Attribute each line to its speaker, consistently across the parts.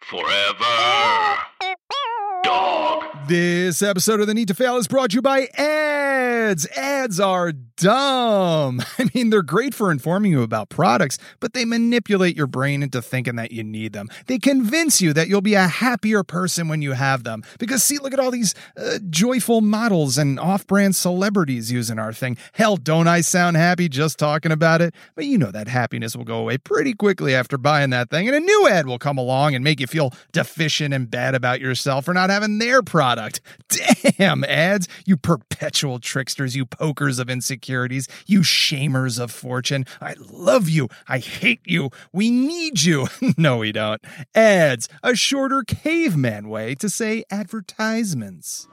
Speaker 1: Forever.
Speaker 2: This episode of The Need to Fail is brought to you by ads. Ads are dumb. I mean, they're great for informing you about products, but they manipulate your brain into thinking that you need them. They convince you that you'll be a happier person when you have them. Because, see, look at all these uh, joyful models and off brand celebrities using our thing. Hell, don't I sound happy just talking about it? But you know that happiness will go away pretty quickly after buying that thing, and a new ad will come along and make you feel deficient and bad about yourself for not having their product. Damn, ads, you perpetual tricksters, you pokers of insecurities, you shamers of fortune. I love you. I hate you. We need you. no, we don't. Ads, a shorter caveman way to say advertisements.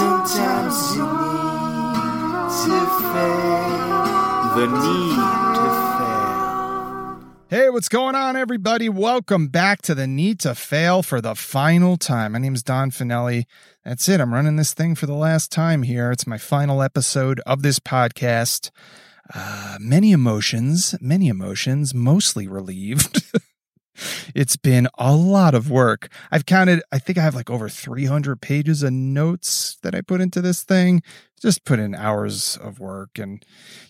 Speaker 3: Sometimes you need to fail. The need to fail.
Speaker 2: Hey, what's going on, everybody? Welcome back to the Need to Fail for the final time. My name is Don Fanelli. That's it. I'm running this thing for the last time here. It's my final episode of this podcast. Uh, many emotions, many emotions, mostly relieved. it's been a lot of work. I've counted, I think I have like over 300 pages of notes that I put into this thing. Just put in hours of work. And,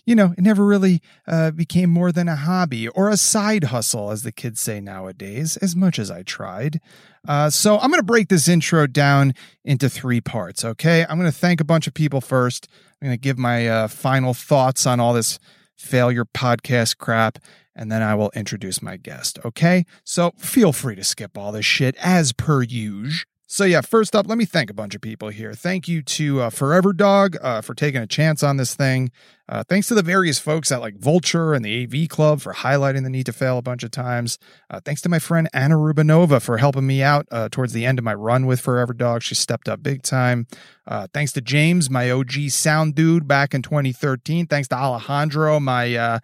Speaker 2: you know, it never really uh, became more than a hobby or a side hustle, as the kids say nowadays, as much as I tried. Uh, so I'm going to break this intro down into three parts, okay? I'm going to thank a bunch of people first. I'm going to give my uh, final thoughts on all this failure podcast crap and then I will introduce my guest. Okay. So feel free to skip all this shit as per usual. So yeah, first up, let me thank a bunch of people here. Thank you to uh, Forever Dog uh, for taking a chance on this thing. Uh, thanks to the various folks at like Vulture and the AV Club for highlighting the need to fail a bunch of times. Uh, thanks to my friend Anna Rubinova for helping me out uh, towards the end of my run with Forever Dog. She stepped up big time. Uh, thanks to James, my OG sound dude back in 2013. Thanks to Alejandro, my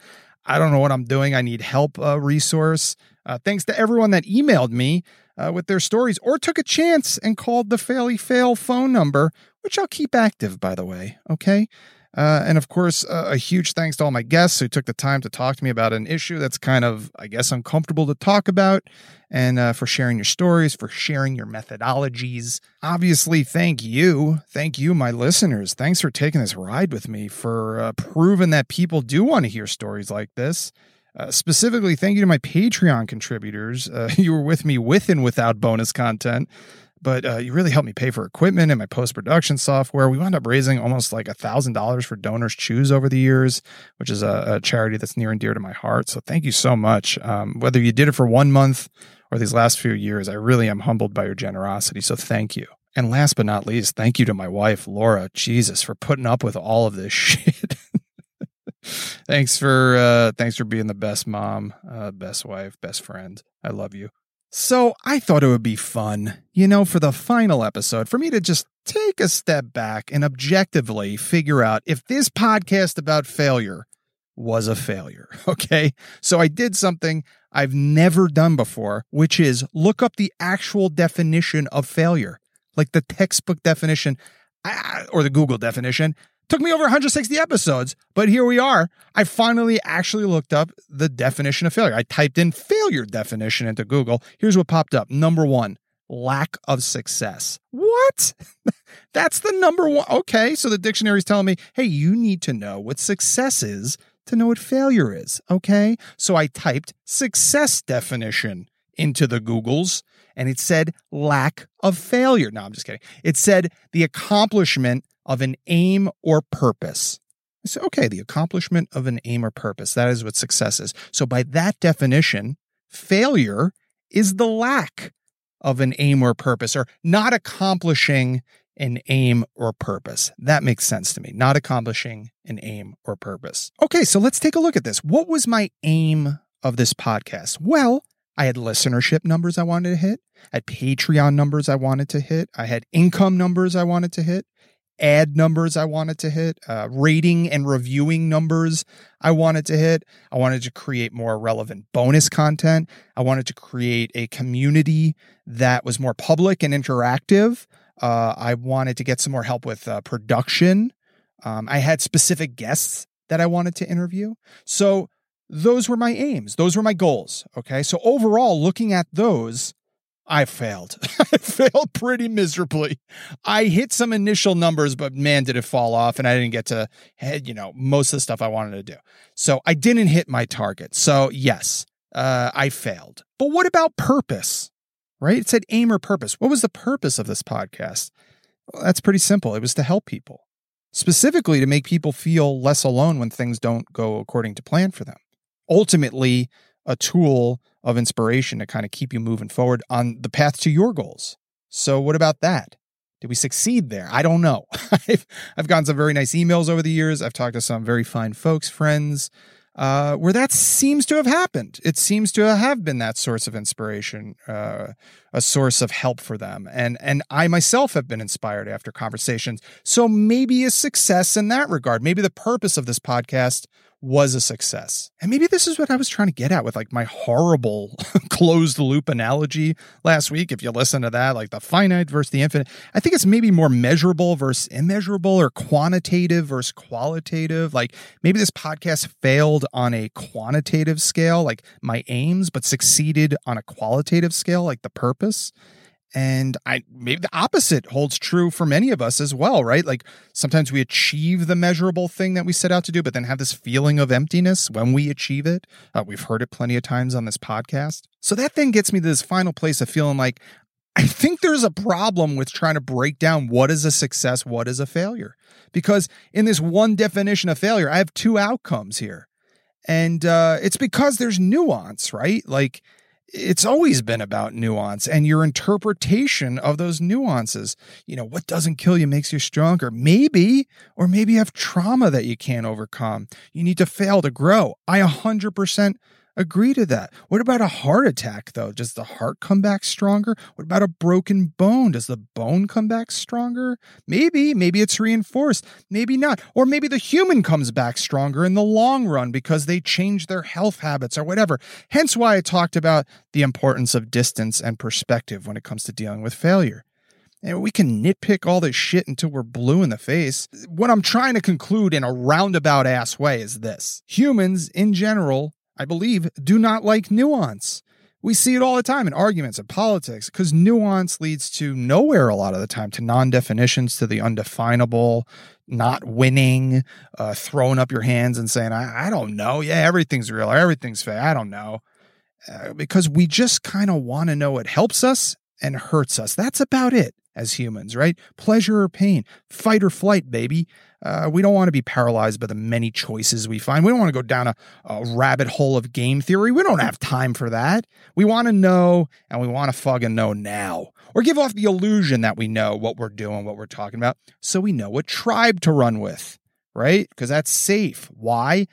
Speaker 2: I don't know what I'm doing. I need help uh, resource. Uh, thanks to everyone that emailed me uh, with their stories or took a chance and called the Fairly Fail phone number, which I'll keep active, by the way. Okay. Uh, and of course, uh, a huge thanks to all my guests who took the time to talk to me about an issue that's kind of, I guess, uncomfortable to talk about, and uh, for sharing your stories, for sharing your methodologies. Obviously, thank you. Thank you, my listeners. Thanks for taking this ride with me, for uh, proving that people do want to hear stories like this. Uh, specifically, thank you to my Patreon contributors. Uh, you were with me with and without bonus content but uh, you really helped me pay for equipment and my post production software. We wound up raising almost like a thousand dollars for Donors Choose over the years, which is a, a, charity that's near and dear to my heart. So thank you so much. Um, whether you did it for one month or these last few years, I really am humbled by your generosity. So thank you. And last but not least, thank you to my wife, Laura. Jesus, for putting up with all of this shit. thanks for uh, thanks for being the best mom, uh, best wife, best friend. I love you. So I thought it would be fun, you know, for the final episode, for me to just take a step back and objectively figure out if this podcast about failure was a failure. Okay. So I did something I've never done before, which is look up the actual definition of failure, like the textbook definition or the Google definition. Took me over 160 episodes, but here we are. I finally actually looked up the definition of failure. I typed in failure definition into Google. Here's what popped up. Number one, lack of success. What? That's the number one. Okay, so the dictionary is telling me, hey, you need to know what success is to know what failure is. Okay, so I typed success definition into the Googles and it said lack of failure. No, I'm just kidding. It said the accomplishment of an aim or purpose. I said, okay, the accomplishment of an aim or purpose. That is what success is. So, by that definition, failure is the lack of an aim or purpose or not accomplishing an aim or purpose. That makes sense to me. Not accomplishing an aim or purpose. Okay, so let's take a look at this. What was my aim of this podcast? Well, I had listenership numbers I wanted to hit. I had Patreon numbers I wanted to hit. I had income numbers I wanted to hit. Ad numbers I wanted to hit. Uh, rating and reviewing numbers I wanted to hit. I wanted to create more relevant bonus content. I wanted to create a community that was more public and interactive. Uh, I wanted to get some more help with uh, production. Um, I had specific guests that I wanted to interview. So those were my aims. Those were my goals. Okay. So overall, looking at those, I failed. I failed pretty miserably. I hit some initial numbers, but man, did it fall off and I didn't get to head, you know, most of the stuff I wanted to do. So I didn't hit my target. So yes, uh, I failed. But what about purpose? Right? It said aim or purpose. What was the purpose of this podcast? Well, that's pretty simple. It was to help people, specifically to make people feel less alone when things don't go according to plan for them ultimately a tool of inspiration to kind of keep you moving forward on the path to your goals. So, what about that? Did we succeed there? I don't know. I've, I've gotten some very nice emails over the years. I've talked to some very fine folks, friends, uh, where that seems to have happened. It seems to have been that source of inspiration, uh, a source of help for them. And and I myself have been inspired after conversations. So maybe a success in that regard. Maybe the purpose of this podcast was a success. And maybe this is what I was trying to get at with like my horrible closed loop analogy last week. If you listen to that, like the finite versus the infinite, I think it's maybe more measurable versus immeasurable or quantitative versus qualitative. Like maybe this podcast failed on a quantitative scale, like my aims, but succeeded on a qualitative scale, like the purpose. And I maybe the opposite holds true for many of us as well, right? Like sometimes we achieve the measurable thing that we set out to do, but then have this feeling of emptiness when we achieve it. Uh, we've heard it plenty of times on this podcast. So that then gets me to this final place of feeling like I think there's a problem with trying to break down what is a success, what is a failure. Because in this one definition of failure, I have two outcomes here. And uh, it's because there's nuance, right? Like, it's always been about nuance and your interpretation of those nuances. You know, what doesn't kill you makes you stronger. Maybe, or maybe you have trauma that you can't overcome. You need to fail to grow. I 100% agree to that. What about a heart attack, though? Does the heart come back stronger? What about a broken bone? Does the bone come back stronger? Maybe, maybe it's reinforced, maybe not. Or maybe the human comes back stronger in the long run because they change their health habits or whatever. Hence why I talked about the importance of distance and perspective when it comes to dealing with failure. And we can nitpick all this shit until we're blue in the face. What I'm trying to conclude in a roundabout ass way is this humans, in general, I believe, do not like nuance. We see it all the time in arguments and politics because nuance leads to nowhere a lot of the time, to non definitions, to the undefinable, not winning, uh, throwing up your hands and saying, I, I don't know. Yeah, everything's real everything's fake. I don't know. Uh, because we just kind of want to know what helps us and hurts us. That's about it as humans, right? Pleasure or pain, fight or flight, baby. Uh, we don't want to be paralyzed by the many choices we find. We don't want to go down a, a rabbit hole of game theory. We don't have time for that. We want to know and we want to fucking know now or give off the illusion that we know what we're doing, what we're talking about, so we know what tribe to run with, right? Because that's safe. Why?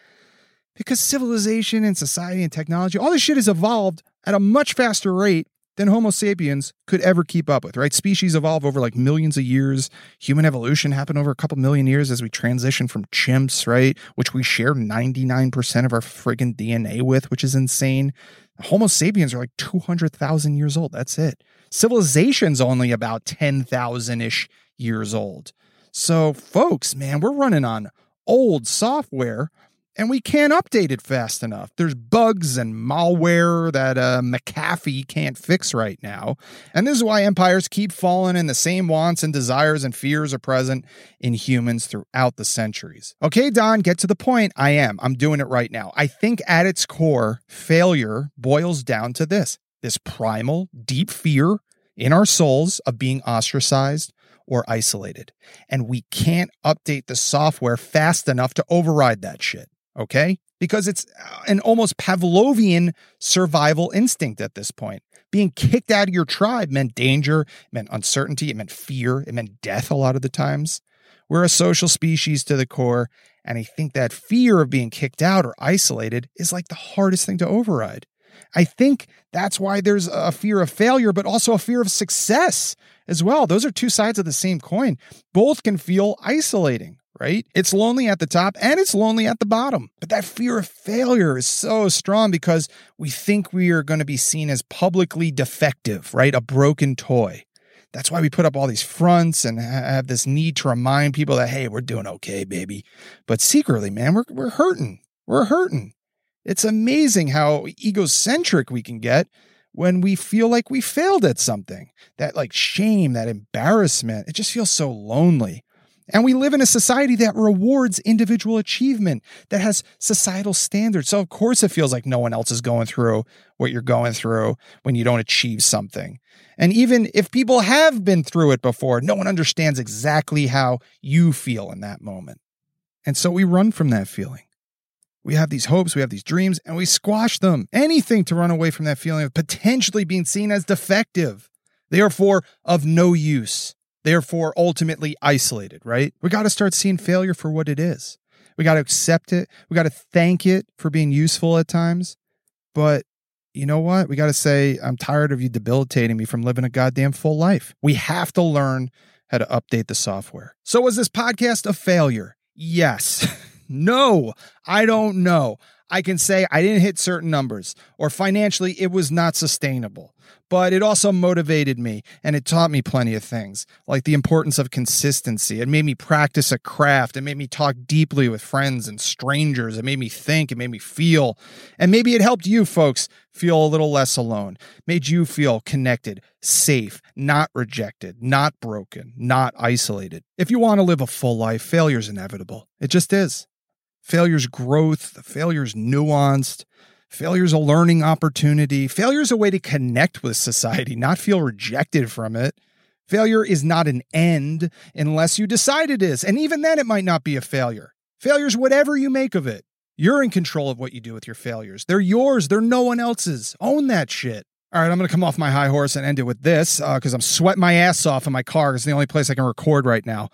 Speaker 2: Because civilization and society and technology, all this shit has evolved at a much faster rate than Homo sapiens could ever keep up with, right? Species evolve over like millions of years. Human evolution happened over a couple million years as we transition from chimps, right? Which we share 99% of our friggin' DNA with, which is insane. Homo sapiens are like 200,000 years old. That's it. Civilization's only about 10,000 ish years old. So, folks, man, we're running on old software and we can't update it fast enough. There's bugs and malware that uh, McAfee can't fix right now. And this is why empires keep falling and the same wants and desires and fears are present in humans throughout the centuries. Okay, Don, get to the point. I am. I'm doing it right now. I think at its core, failure boils down to this this primal, deep fear in our souls of being ostracized or isolated. And we can't update the software fast enough to override that shit okay? Because it's uh, an almost Pavlovian survival instinct at this point. Being kicked out of your tribe meant danger, meant uncertainty, it meant fear, it meant death a lot of the times. We're a social species to the core, and I think that fear of being kicked out or isolated is like the hardest thing to override. I think that's why there's a fear of failure, but also a fear of success as well. Those are two sides of the same coin. Both can feel isolating, right? It's lonely at the top and it's lonely at the bottom. But that fear of failure is so strong because we think we are going to be seen as publicly defective, right? A broken toy. That's why we put up all these fronts and have this need to remind people that, hey, we're doing okay, baby. But secretly, man, we're, we're hurting. We're hurting. It's amazing how egocentric we can get when we feel like we failed at something. That like shame, that embarrassment, it just feels so lonely. And we live in a society that rewards individual achievement, that has societal standards. So, of course, it feels like no one else is going through what you're going through when you don't achieve something. And even if people have been through it before, no one understands exactly how you feel in that moment. And so we run from that feeling. We have these hopes, we have these dreams, and we squash them. Anything to run away from that feeling of potentially being seen as defective, therefore of no use, therefore ultimately isolated, right? We got to start seeing failure for what it is. We got to accept it. We got to thank it for being useful at times. But you know what? We got to say, I'm tired of you debilitating me from living a goddamn full life. We have to learn how to update the software. So, was this podcast a failure? Yes. No, I don't know. I can say I didn't hit certain numbers or financially it was not sustainable. But it also motivated me and it taught me plenty of things, like the importance of consistency. It made me practice a craft. It made me talk deeply with friends and strangers. It made me think. It made me feel. And maybe it helped you folks feel a little less alone, made you feel connected, safe, not rejected, not broken, not isolated. If you want to live a full life, failure's inevitable. It just is. Failure's growth, failure's nuanced. Failure's a learning opportunity. Failure's a way to connect with society, not feel rejected from it. Failure is not an end unless you decide it is. And even then, it might not be a failure. Failure's whatever you make of it. You're in control of what you do with your failures. They're yours, they're no one else's. Own that shit. All right, I'm going to come off my high horse and end it with this because uh, I'm sweating my ass off in my car. It's the only place I can record right now.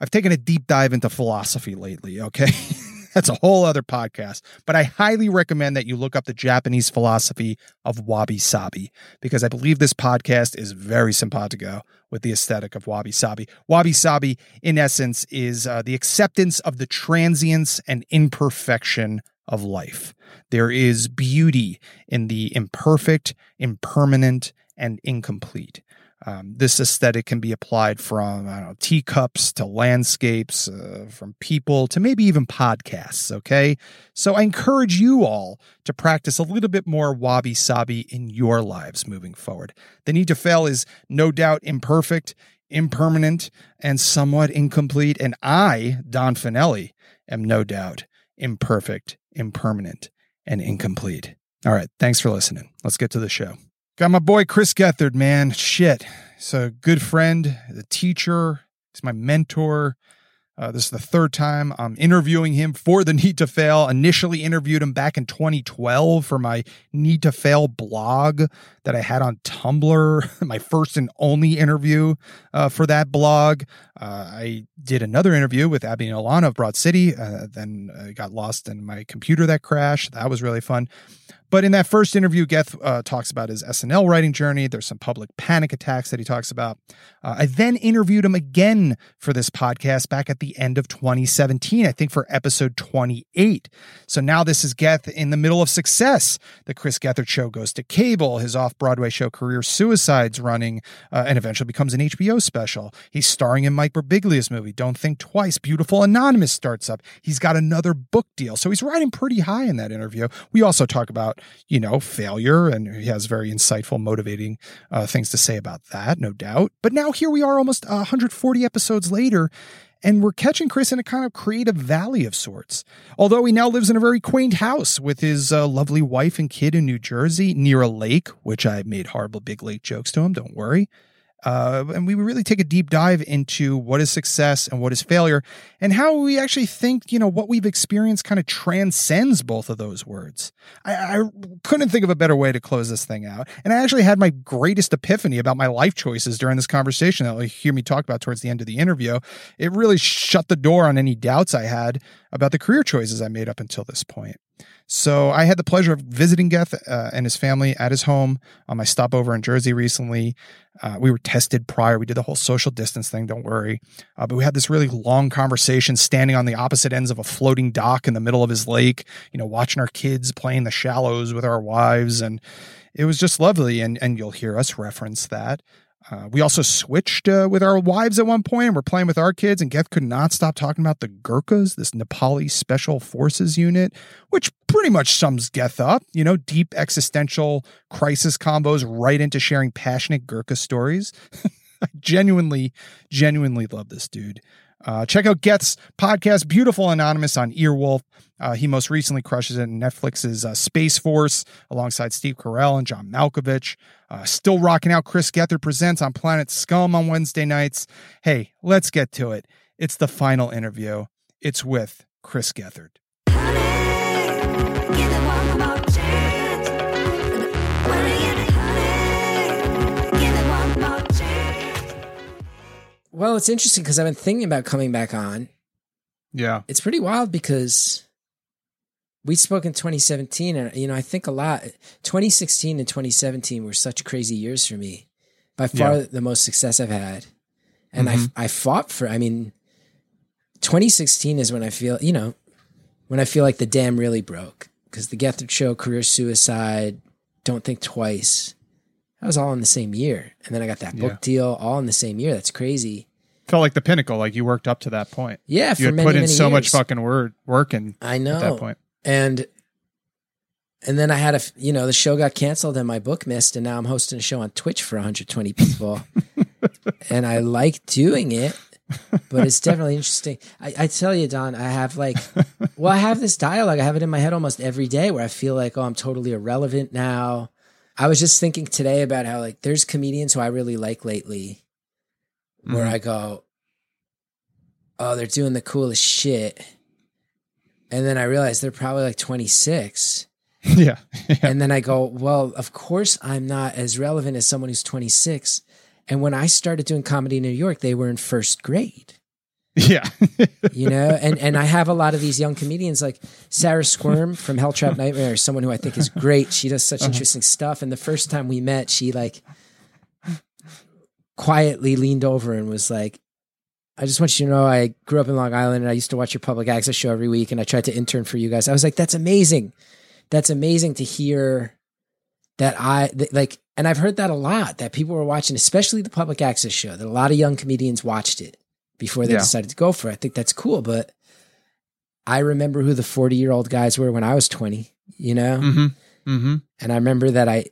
Speaker 2: I've taken a deep dive into philosophy lately, okay? That's a whole other podcast. But I highly recommend that you look up the Japanese philosophy of wabi sabi because I believe this podcast is very simpatico with the aesthetic of wabi sabi. Wabi sabi, in essence, is uh, the acceptance of the transience and imperfection of life. There is beauty in the imperfect, impermanent, and incomplete. Um, this aesthetic can be applied from I don't know teacups to landscapes, uh, from people to maybe even podcasts. Okay, so I encourage you all to practice a little bit more wabi sabi in your lives moving forward. The need to fail is no doubt imperfect, impermanent, and somewhat incomplete. And I, Don Fanelli, am no doubt imperfect, impermanent, and incomplete. All right, thanks for listening. Let's get to the show. Got my boy Chris Gethard, man. Shit. He's a good friend, a teacher. He's my mentor. Uh, this is the third time I'm interviewing him for the Need to Fail. Initially interviewed him back in 2012 for my Need to Fail blog that I had on Tumblr, my first and only interview uh, for that blog. Uh, I did another interview with Abby and Alana of Broad City, uh, then I got lost in my computer that crashed. That was really fun. But in that first interview, Geth uh, talks about his SNL writing journey. There's some public panic attacks that he talks about. Uh, I then interviewed him again for this podcast back at the end of 2017, I think for episode 28. So now this is Geth in the middle of success. The Chris Gethard show goes to cable. His off Broadway show Career Suicides running uh, and eventually becomes an HBO special. He's starring in Mike Birbiglia's movie, Don't Think Twice. Beautiful Anonymous starts up. He's got another book deal. So he's riding pretty high in that interview. We also talk about you know, failure. And he has very insightful, motivating uh, things to say about that, no doubt. But now here we are almost 140 episodes later. And we're catching Chris in a kind of creative valley of sorts. Although he now lives in a very quaint house with his uh, lovely wife and kid in New Jersey near a lake, which I made horrible big lake jokes to him, don't worry. Uh, and we really take a deep dive into what is success and what is failure, and how we actually think, you know, what we've experienced kind of transcends both of those words. I, I couldn't think of a better way to close this thing out. And I actually had my greatest epiphany about my life choices during this conversation that you'll hear me talk about towards the end of the interview. It really shut the door on any doubts I had about the career choices I made up until this point. So I had the pleasure of visiting Geth uh, and his family at his home on my stopover in Jersey recently. Uh, we were tested prior. We did the whole social distance thing. Don't worry. Uh, but we had this really long conversation standing on the opposite ends of a floating dock in the middle of his lake, you know, watching our kids playing the shallows with our wives. And it was just lovely. And, and you'll hear us reference that. Uh, we also switched uh, with our wives at one point and we're playing with our kids, and Geth could not stop talking about the Gurkhas, this Nepali Special Forces unit, which pretty much sums Geth up. You know, deep existential crisis combos right into sharing passionate Gurkha stories. I genuinely, genuinely love this dude. Uh, check out Geth's podcast, Beautiful Anonymous, on Earwolf. Uh, he most recently crushes it in Netflix's uh, Space Force alongside Steve Carell and John Malkovich. Uh, still rocking out Chris Gethard Presents on Planet Scum on Wednesday nights. Hey, let's get to it. It's the final interview. It's with Chris Gethard.
Speaker 4: Well, it's interesting because I've been thinking about coming back on.
Speaker 2: Yeah.
Speaker 4: It's pretty wild because we spoke in 2017, and you know, I think a lot. 2016 and 2017 were such crazy years for me. By far,
Speaker 2: Yeah.
Speaker 4: the most success I've had, and
Speaker 2: Mhm.
Speaker 4: I I fought for. I mean, 2016 is when I feel you know when I feel like the dam really broke because the Gethard Show, career suicide, don't think twice. That was all in the same year, and then I got that book
Speaker 2: Yeah.
Speaker 4: deal all in the same year. That's crazy.
Speaker 2: Felt like the pinnacle, like you worked up to that point.
Speaker 4: Yeah,
Speaker 2: You
Speaker 4: for
Speaker 2: had
Speaker 4: many
Speaker 2: put in so much fucking word, work in,
Speaker 4: I know
Speaker 2: at that point.
Speaker 4: and and then I had a you know the show got canceled and my book missed and now I'm hosting a show on Twitch for 120 people and I like doing it but it's definitely interesting I, I tell you Don I have like well I have this dialogue I have it in my head almost every day where I feel like oh I'm totally irrelevant now I was just thinking today about how like there's comedians who I really like lately where
Speaker 2: Mhm.
Speaker 4: I go oh they're doing the coolest shit and then I realize they're probably like 26
Speaker 2: yeah. yeah.
Speaker 4: and then I go, well, of course I'm not as relevant as someone who's 26. And when I started doing comedy in New York, they were in first grade,
Speaker 2: Yeah.
Speaker 4: you know? and and I have a lot of these young comedians like Sarah Squirm from Hell Trap Nightmare, someone who I think is great. She does such uh-huh. interesting stuff. And the first time we met, she like quietly leaned over and was like, I just want you to know I grew up in Long Island and I used to watch your public access show every week and I tried to intern for you guys. I was like, that's amazing. That's amazing to hear that I th- like, and I've heard that a lot that people were watching, especially the public access show, that a lot of young comedians watched it before they
Speaker 2: Yeah.
Speaker 4: decided to go for it. I think that's cool, but I remember who the 40 year old guys were when I was 20, you know?
Speaker 2: mm-hmm. Mm-hmm.
Speaker 4: And I remember that I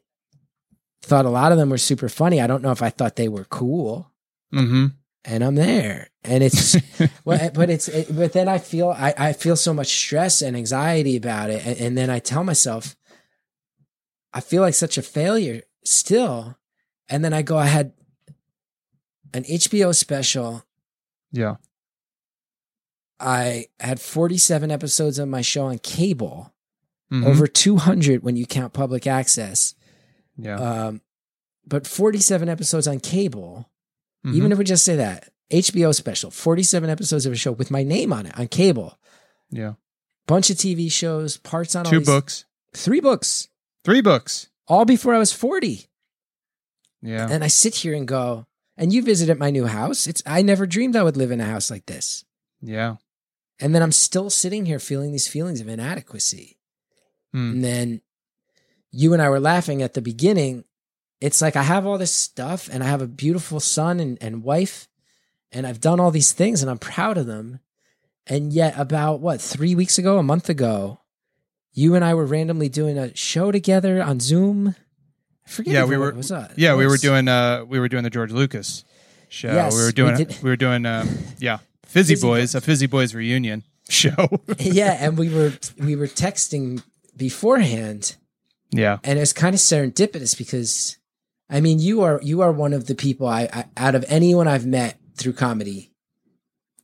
Speaker 4: thought a lot of them were super funny. I don't know if I thought they were cool
Speaker 2: Mm-hmm.
Speaker 4: and I'm there. And it's, well, but it's, it, but then I feel, I, I feel so much stress and anxiety about it. And, and then I tell myself, I feel like such a failure still. And then I go, I had an HBO special.
Speaker 2: Yeah.
Speaker 4: I had 47 episodes of my show on cable,
Speaker 2: Mhm.
Speaker 4: over 200 when you count public access.
Speaker 2: Yeah.
Speaker 4: Um, but 47 episodes on cable,
Speaker 2: Mhm.
Speaker 4: even if we just say that HBO special, 47 episodes of a show with my name on it on cable,
Speaker 2: yeah.
Speaker 4: bunch of TV shows, parts on all
Speaker 2: Two
Speaker 4: these-
Speaker 2: books.
Speaker 4: three books,
Speaker 2: Three books.
Speaker 4: all before I was 40.
Speaker 2: Yeah.
Speaker 4: And I sit here and go, and you visited my new house. It's I never dreamed I would live in a house like this.
Speaker 2: yeah.
Speaker 4: And then I'm still sitting here feeling these feelings of inadequacy.
Speaker 2: Hmm.
Speaker 4: And then you and I were laughing at the beginning. It's like I have all this stuff and I have a beautiful son and, and wife, and I've done all these things and I'm proud of them. And yet, about what, three weeks ago, a month ago, you and I were randomly doing a show together on Zoom. I forget
Speaker 2: Yeah, we
Speaker 4: what
Speaker 2: were-
Speaker 4: was.
Speaker 2: Yeah, we were doing uh we were doing the George Lucas show.
Speaker 4: Yes,
Speaker 2: we were doing we,
Speaker 4: did-
Speaker 2: were doing um yeah, Fizzy,
Speaker 4: Fizzy
Speaker 2: Boys,
Speaker 4: Boys.
Speaker 2: a Fizzy Boys reunion show.
Speaker 4: yeah, and we were we were texting beforehand
Speaker 2: yeah.
Speaker 4: and it's kind of serendipitous because I mean, you are you are one of the people I, I out of anyone I've met through comedy.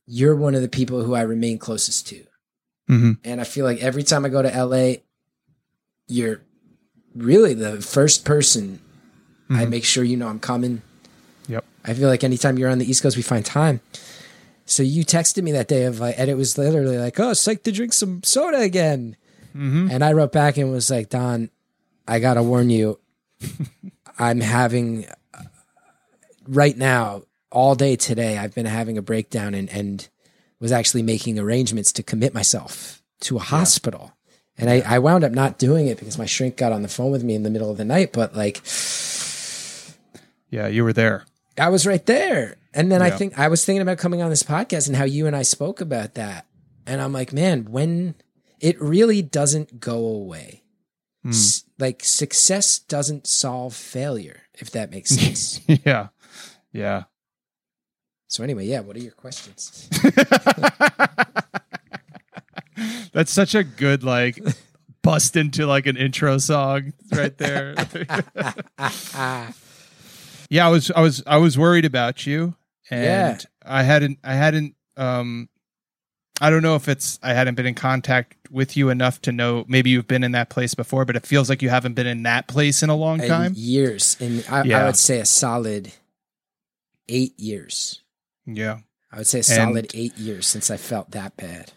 Speaker 4: You're one of the people who I remain closest to,
Speaker 2: Mm-hmm.
Speaker 4: and I feel like every time I go to LA, you're really the first person I
Speaker 2: Mhm.
Speaker 4: make sure you know I'm coming.
Speaker 2: Yep.
Speaker 4: I feel like anytime you're on the East Coast, we find time. So you texted me that day of like, and it was literally like, "Oh, psyched to drink some soda again,"
Speaker 2: Mm-hmm.
Speaker 4: and I wrote back and was like, "Don, I gotta warn you, I'm having uh, right now all day today. I've been having a breakdown and and was actually making arrangements to commit myself to a hospital." And I, I wound up not doing it because my shrink got on the phone with me in the middle of the night. But like,
Speaker 2: Yeah, you were there.
Speaker 4: I was right there. And then I think I was thinking about coming on this podcast and how you and I spoke about that. And I'm like, man, when it really doesn't go away.
Speaker 2: Hmm.
Speaker 4: S- like success doesn't solve failure, if that makes sense.
Speaker 2: yeah. Yeah.
Speaker 4: so anyway, yeah, what are your questions?
Speaker 2: That's such a good like bust into like an intro song right there. yeah, I was I was I was worried about you and
Speaker 4: Yeah.
Speaker 2: I hadn't I hadn't um I don't know if it's I hadn't been in contact with you enough to know maybe you've been in that place before, but it feels like you haven't been in that place in a long
Speaker 4: And
Speaker 2: time.
Speaker 4: years. And I, I would say a solid eight years.
Speaker 2: Yeah.
Speaker 4: I would say a solid eight years since I felt that bad.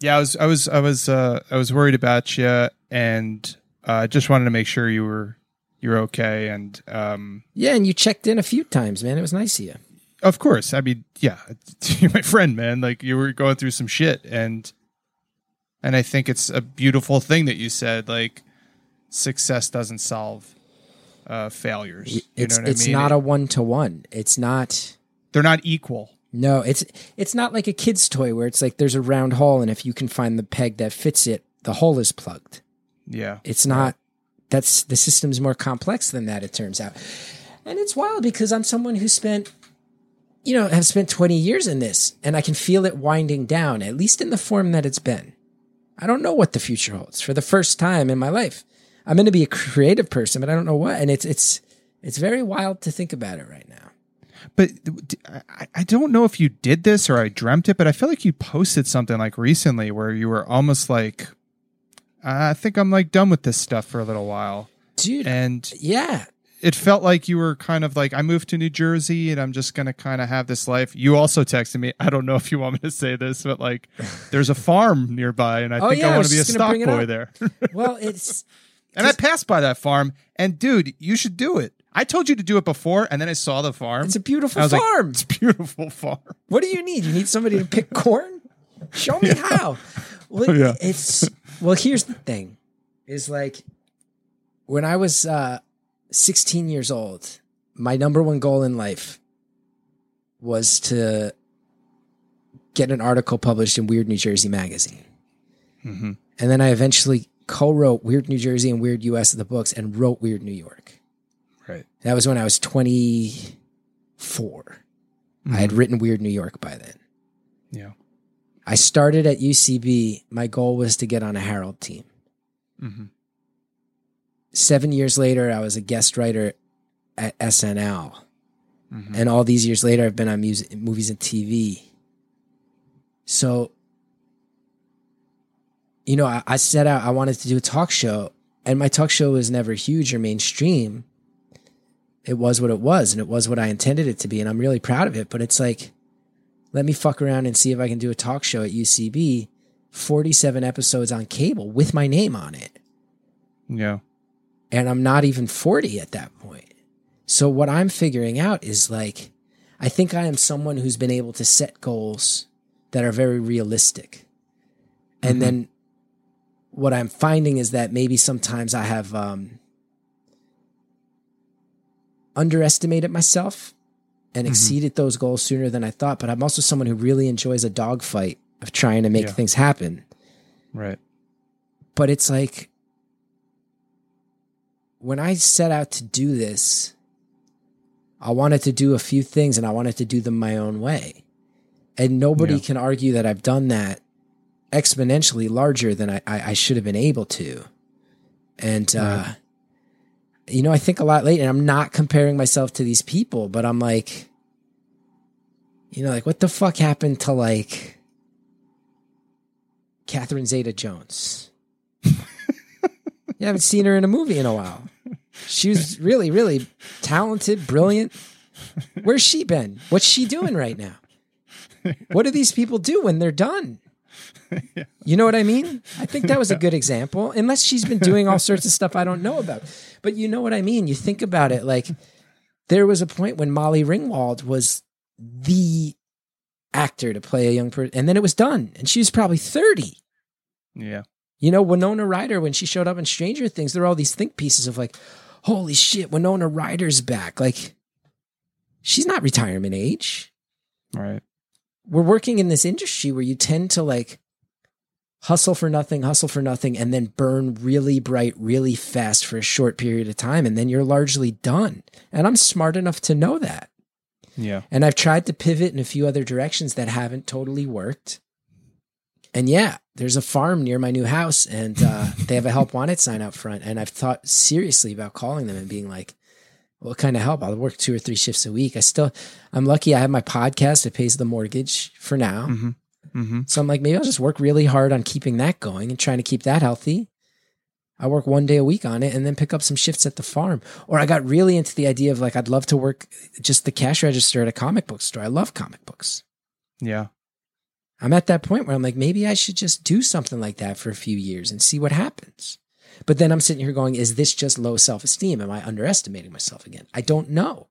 Speaker 2: Yeah, I was, I was, I was, uh, I was worried about you, and I uh, just wanted to make sure you were, you're okay. And um,
Speaker 4: Yeah, and you checked in a few times, man. It was nice of you.
Speaker 2: of course, I mean, yeah, you're my friend, man. Like you were going through some shit, and and I think it's a beautiful thing that you said. Like success doesn't solve uh, failures. You
Speaker 4: it's
Speaker 2: know what
Speaker 4: it's
Speaker 2: I mean?
Speaker 4: not a one to one. It's not
Speaker 2: They're not equal.
Speaker 4: No, it's it's not like a kid's toy where it's like there's a round hole and if you can find the peg that fits it, the hole is plugged.
Speaker 2: Yeah.
Speaker 4: It's not that's the system's more complex than that, it turns out. And it's wild because I'm someone who spent you know, have spent 20 years in this and I can feel it winding down, at least in the form that it's been. I don't know what the future holds for the first time in my life. I'm going to be a creative person, but I don't know what. And it's, it's, it's very wild to think about it right now.
Speaker 2: But I don't know if you did this or I dreamt it, but I feel like you posted something like recently where you were almost like, I think I'm like done with this stuff for a little while.
Speaker 4: Dude,
Speaker 2: And
Speaker 4: yeah.
Speaker 2: it felt like you were kind of like, I moved to New Jersey and I'm just going to kind of have this life. You also texted me. I don't know if you want me to say this, but like, there's a farm nearby and I
Speaker 4: Oh,
Speaker 2: think
Speaker 4: yeah, I
Speaker 2: I want to be a stock boy there.
Speaker 4: Well, it's,
Speaker 2: and I passed by that farm and dude, you should do it. I told you to do it before and then I saw the farm.
Speaker 4: it's a beautiful
Speaker 2: was like,
Speaker 4: farm.
Speaker 2: it's a beautiful farm.
Speaker 4: What do you need? You need somebody to pick corn? Show me how. Well,
Speaker 2: Yeah.
Speaker 4: it's well. Here's the thing: is like when I was uh, 16 years old, my number one goal in life was to get an article published in Weird New Jersey magazine,
Speaker 2: Mm-hmm.
Speaker 4: and then I eventually co-wrote Weird New Jersey and Weird US of the books, and wrote Weird New York. That was when I was 24. I had written Weird New York by then.
Speaker 2: Yeah.
Speaker 4: I started at UCB. My goal was to get on a Harold team.
Speaker 2: Mm-hmm.
Speaker 4: Seven years later, I was a guest writer at SNL.
Speaker 2: Mhm.
Speaker 4: And all these years later, I've been on music, movies and TV. So, you know, I, I set out, I wanted to do a talk show, and my talk show was never huge or mainstream. It was what it was, and it was what I intended it to be. And I'm really proud of it. But it's like, let me fuck around and see if I can do a talk show at UCB, 47 episodes on cable with my name on it.
Speaker 2: Yeah.
Speaker 4: And I'm not even 40 at that point. So what I'm figuring out is like, I think I am someone who's been able to set goals that are very realistic. And then what I'm finding is that maybe sometimes I have um, underestimated myself and exceeded those goals sooner than I thought. But I'm also someone who really enjoys a dogfight of trying to make
Speaker 2: Yeah.
Speaker 4: things happen.
Speaker 2: Right.
Speaker 4: But it's like when I set out to do this, I wanted to do a few things and I wanted to do them my own way. And nobody
Speaker 2: Yeah.
Speaker 4: can argue that I've done that exponentially larger than I, I, I should have been able to. And uh, you know, I think a lot lately, and I'm not comparing myself to these people, but I'm like, you know, like what the fuck happened to like Catherine Zeta Jones? you haven't seen her in a movie in a while. She was really, really talented, brilliant. Where's she been? What's she doing right now? What do these people do when they're done? You know what I mean? I think that was a good example. Unless she's been doing all sorts of stuff I don't know about. But you know what I mean? You think about it like there was a point when Molly Ringwald was the actor to play a young person, and then it was done. And she was probably 30.
Speaker 2: Yeah.
Speaker 4: You know, Winona Ryder, when she showed up in Stranger Things, there were all these think pieces of like, holy shit, Winona Ryder's back. Like, she's not retirement age.
Speaker 2: Right.
Speaker 4: We're working in this industry where you tend to like hustle for nothing, hustle for nothing, and then burn really bright, really fast for a short period of time. And then you're largely done. And I'm smart enough to know that.
Speaker 2: Yeah.
Speaker 4: And I've tried to pivot in a few other directions that haven't totally worked. And yeah, there's a farm near my new house and uh, they have a help wanted sign out front. And I've thought seriously about calling them and being like, what kind of help? I'll work two or three shifts a week. I still, I'm lucky I have my podcast. It pays the mortgage for now.
Speaker 2: Mm-hmm. Mm-hmm.
Speaker 4: So I'm like, maybe I'll just work really hard on keeping that going and trying to keep that healthy. I work one day a week on it and then pick up some shifts at the farm. Or I got really into the idea of like, I'd love to work just the cash register at a comic book store. I love comic books.
Speaker 2: Yeah.
Speaker 4: I'm at that point where I'm like, maybe I should just do something like that for a few years and see what happens. But then I'm sitting here going, is this just low self esteem? Am I underestimating myself again? I don't know.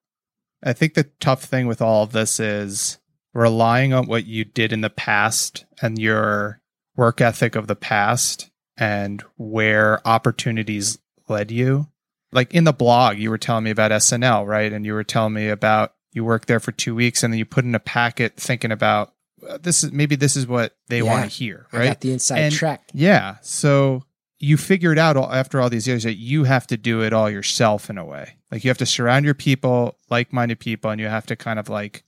Speaker 2: I think the tough thing with all of this is relying on what you did in the past and your work ethic of the past and where opportunities led you. Like in the blog, you were telling me about SNL, right? And you were telling me about you worked there for two weeks and then you put in a packet thinking about uh, this is maybe this is what they
Speaker 4: Yeah.
Speaker 2: want to hear,
Speaker 4: I
Speaker 2: right?
Speaker 4: got the inside
Speaker 2: And-
Speaker 4: track.
Speaker 2: Yeah. So you figured out all, after all these years that you have to do it all yourself in a way. Like you have to surround your people, like minded people, and you have to kind of like,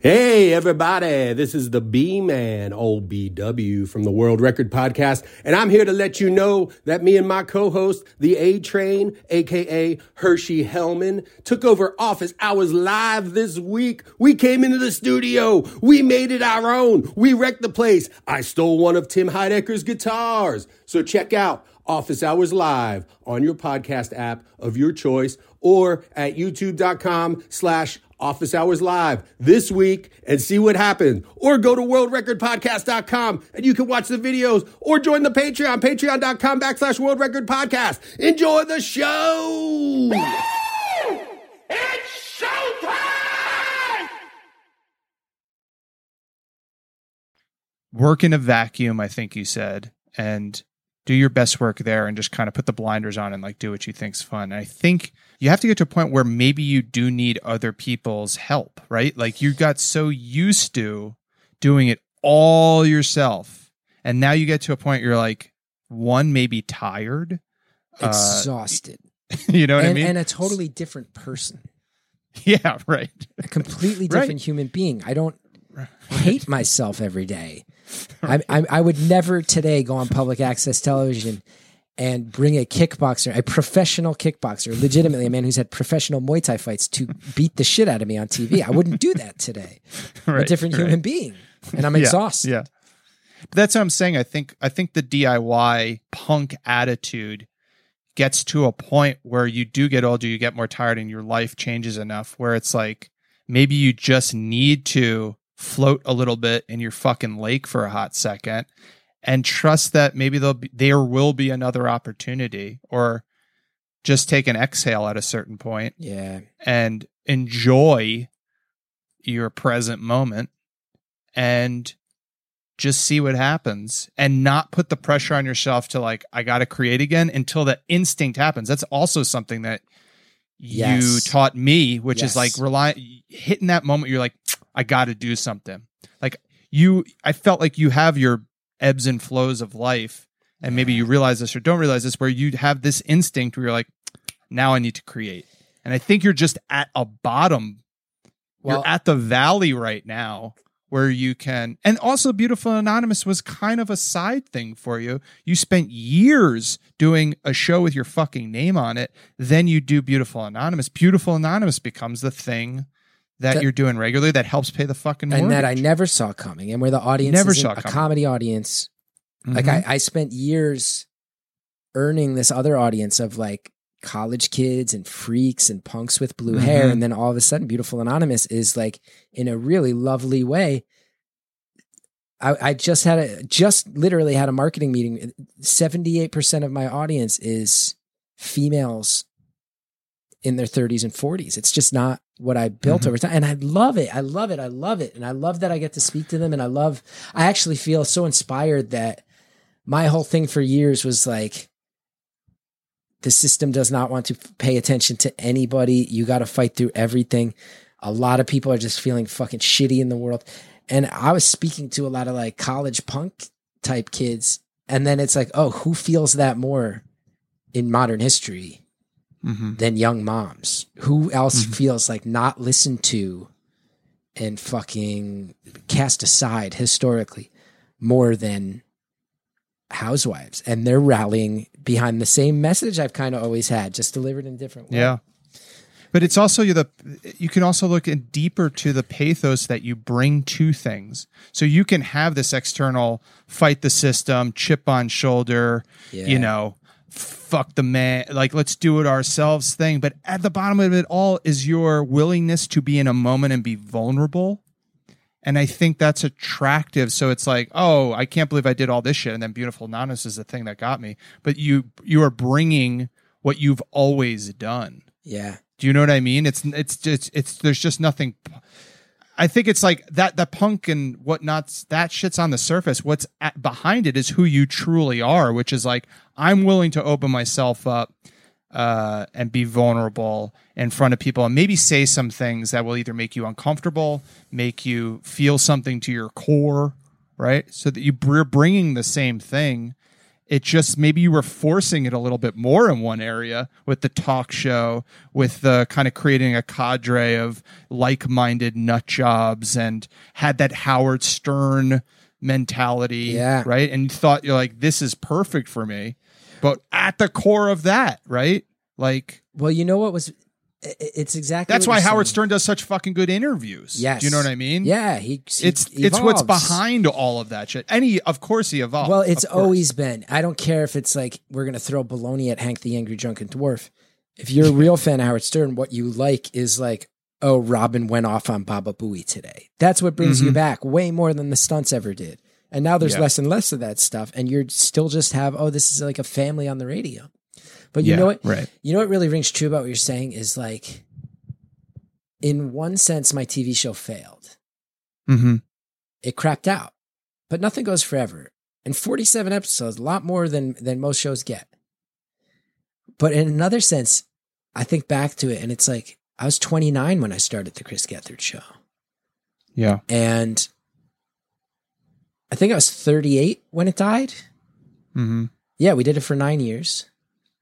Speaker 5: Hey, everybody, this is the B Man, old BW from the World Record Podcast, and I'm here to let you know that me and my co host, the A Train, aka Hershey Hellman, took over Office Hours Live this week. We came into the studio, we made it our own, we wrecked the place. I stole one of Tim Heidecker's guitars. So check out Office Hours Live on your podcast app of your choice or at youtube.com slash office hours live this week and see what happens. Or go to worldrecordpodcast.com and you can watch the videos or join the Patreon, patreon.com backslash world record podcast. Enjoy the show.
Speaker 1: It's showtime!
Speaker 2: work in a vacuum, I think you said, and do your best work there and just kind of put the blinders on and like do what you think's fun. And I think you have to get to a point where maybe you do need other people's help, right? Like you got so used to doing it all yourself. And now you get to a point you're like, one, maybe tired. Uh,
Speaker 4: Exhausted.
Speaker 2: you know what
Speaker 4: and,
Speaker 2: I mean?
Speaker 4: and a totally different person,
Speaker 2: yeah, right.
Speaker 4: a completely
Speaker 2: Right.
Speaker 4: different human being. I don't hate myself every day. I, I, I would never today go on public access television and bring a kickboxer, a professional kickboxer, legitimately a man who's had professional Muay Thai fights to beat the shit out of me on TV. I wouldn't do that today. I'm a
Speaker 2: Right,
Speaker 4: different
Speaker 2: right.
Speaker 4: human being, and I'm
Speaker 2: Yeah,
Speaker 4: exhausted.
Speaker 2: Yeah. But that's what I'm saying. I think I think the DIY punk attitude gets to a point where you do get older, you get more tired, and your life changes enough where it's like maybe you just need to float a little bit in your fucking lake for a hot second and trust that maybe there'll be, there will be another opportunity or just take an exhale at a certain point
Speaker 4: Yeah.
Speaker 2: and enjoy your present moment and just see what happens and not put the pressure on yourself to like I got to create again until the instinct happens. That's also something that you
Speaker 4: Yes.
Speaker 2: taught me, which
Speaker 4: Yes.
Speaker 2: is like rely hitting that moment you're like I got to do something. Like you I felt like you have your ebbs and flows of life. And maybe you realize this or don't realize this where you have this instinct where you're like now I need to create. And I think you're just at a bottom.
Speaker 4: Well,
Speaker 2: you're at the valley right now where you can and also beautiful anonymous was kind of a side thing for you. You spent years doing a show with your fucking name on it. Then you do beautiful anonymous. Beautiful anonymous becomes the thing that,
Speaker 4: That-
Speaker 2: you're doing regularly that helps pay the fucking mortgage.
Speaker 4: and that I never saw coming, and where the audience
Speaker 2: Never saw
Speaker 4: a
Speaker 2: coming.
Speaker 4: comedy audience. Like
Speaker 2: Mhm.
Speaker 4: I, I spent years earning this other audience of like college kids and freaks and punks with blue hair,
Speaker 2: Mhm.
Speaker 4: and then all of a sudden, Beautiful Anonymous is like in a really lovely way. I, I just had a just literally had a marketing meeting. Seventy eight percent of my audience is females in their 30s and 40s. It's just not what I built
Speaker 2: Mhm.
Speaker 4: over time. And I love it. I love it. I love it. And I love that I get to speak to them. And I love, I actually feel so inspired that my whole thing for years was like, the system does not want to pay attention to anybody. You got to fight through everything. A lot of people are just feeling fucking shitty in the world. And I was speaking to a lot of like college punk type kids. And then it's like, oh, who feels that more in modern history?
Speaker 2: Mhm.
Speaker 4: than young moms. Who else
Speaker 2: Mhm.
Speaker 4: feels like not listened to and fucking cast aside historically more than housewives? And they're rallying behind the same message I've kind of always had, just delivered in different way.
Speaker 2: Yeah. But it's also you the you can also look in deeper to the pathos that you bring to things. So you can have this external fight the system, chip on shoulder,
Speaker 4: Yeah.
Speaker 2: you know, fuck the man, like let's do it ourselves thing. But at the bottom of it all is your willingness to be in a moment and be vulnerable. And I think that's attractive. So it's like, oh, I can't believe I did all this shit. And then Beautiful Anonymous is the thing that got me. But you you are bringing what you've always done.
Speaker 4: Yeah.
Speaker 2: Do you know what I mean? It's it's just it's there's just nothing. I think it's like that the punk and whatnot's that shit's on the surface. What's at, behind it is who you truly are, which is like I'm willing to open myself up uh, and be vulnerable in front of people and maybe say some things that will either make you uncomfortable, make you feel something to your core, right? So that you're bringing the same thing. It just maybe you were forcing it a little bit more in one area with the talk show, with the kind of creating a cadre of like-minded nut jobs, and had that Howard Stern mentality,
Speaker 4: Yeah.
Speaker 2: right? And you thought you're like, this is perfect for me, but at the core of that, right? Like
Speaker 4: Well, you know what was, it's exactly
Speaker 2: that's why Howard
Speaker 4: saying.
Speaker 2: Stern does such fucking good interviews.
Speaker 4: Yes.
Speaker 2: do you know what I mean?
Speaker 4: Yeah. He, he
Speaker 2: it's it's what's behind all of that shit. And he, of course, he evolved.
Speaker 4: Well, it's always been. I don't care if it's like we're gonna throw baloney at Hank the Angry Drunken Dwarf. If you're a real fan of Howard Stern, what you like is like, oh, Robin went off on Baba Booey today. That's what brings you
Speaker 2: Mhm.
Speaker 4: back way more than the stunts ever did. And now there's
Speaker 2: Yeah.
Speaker 4: less and less of that stuff, and you're still just have oh, this is like a family on the radio. But you
Speaker 2: Yeah,
Speaker 4: know what?
Speaker 2: right?
Speaker 4: You know what really rings true about what you're saying is like, in one sense, my TV show failed
Speaker 2: Mm-hmm.
Speaker 4: it crapped out. But nothing goes forever. And 47 episodes, a lot more than than most shows get. But in another sense, I think back to it and it's like I was 29 when I started the Chris Gethard show.
Speaker 2: Yeah.
Speaker 4: And I think I was 38 when it died.
Speaker 2: Mm-hmm.
Speaker 4: Yeah, we did it for 9 years.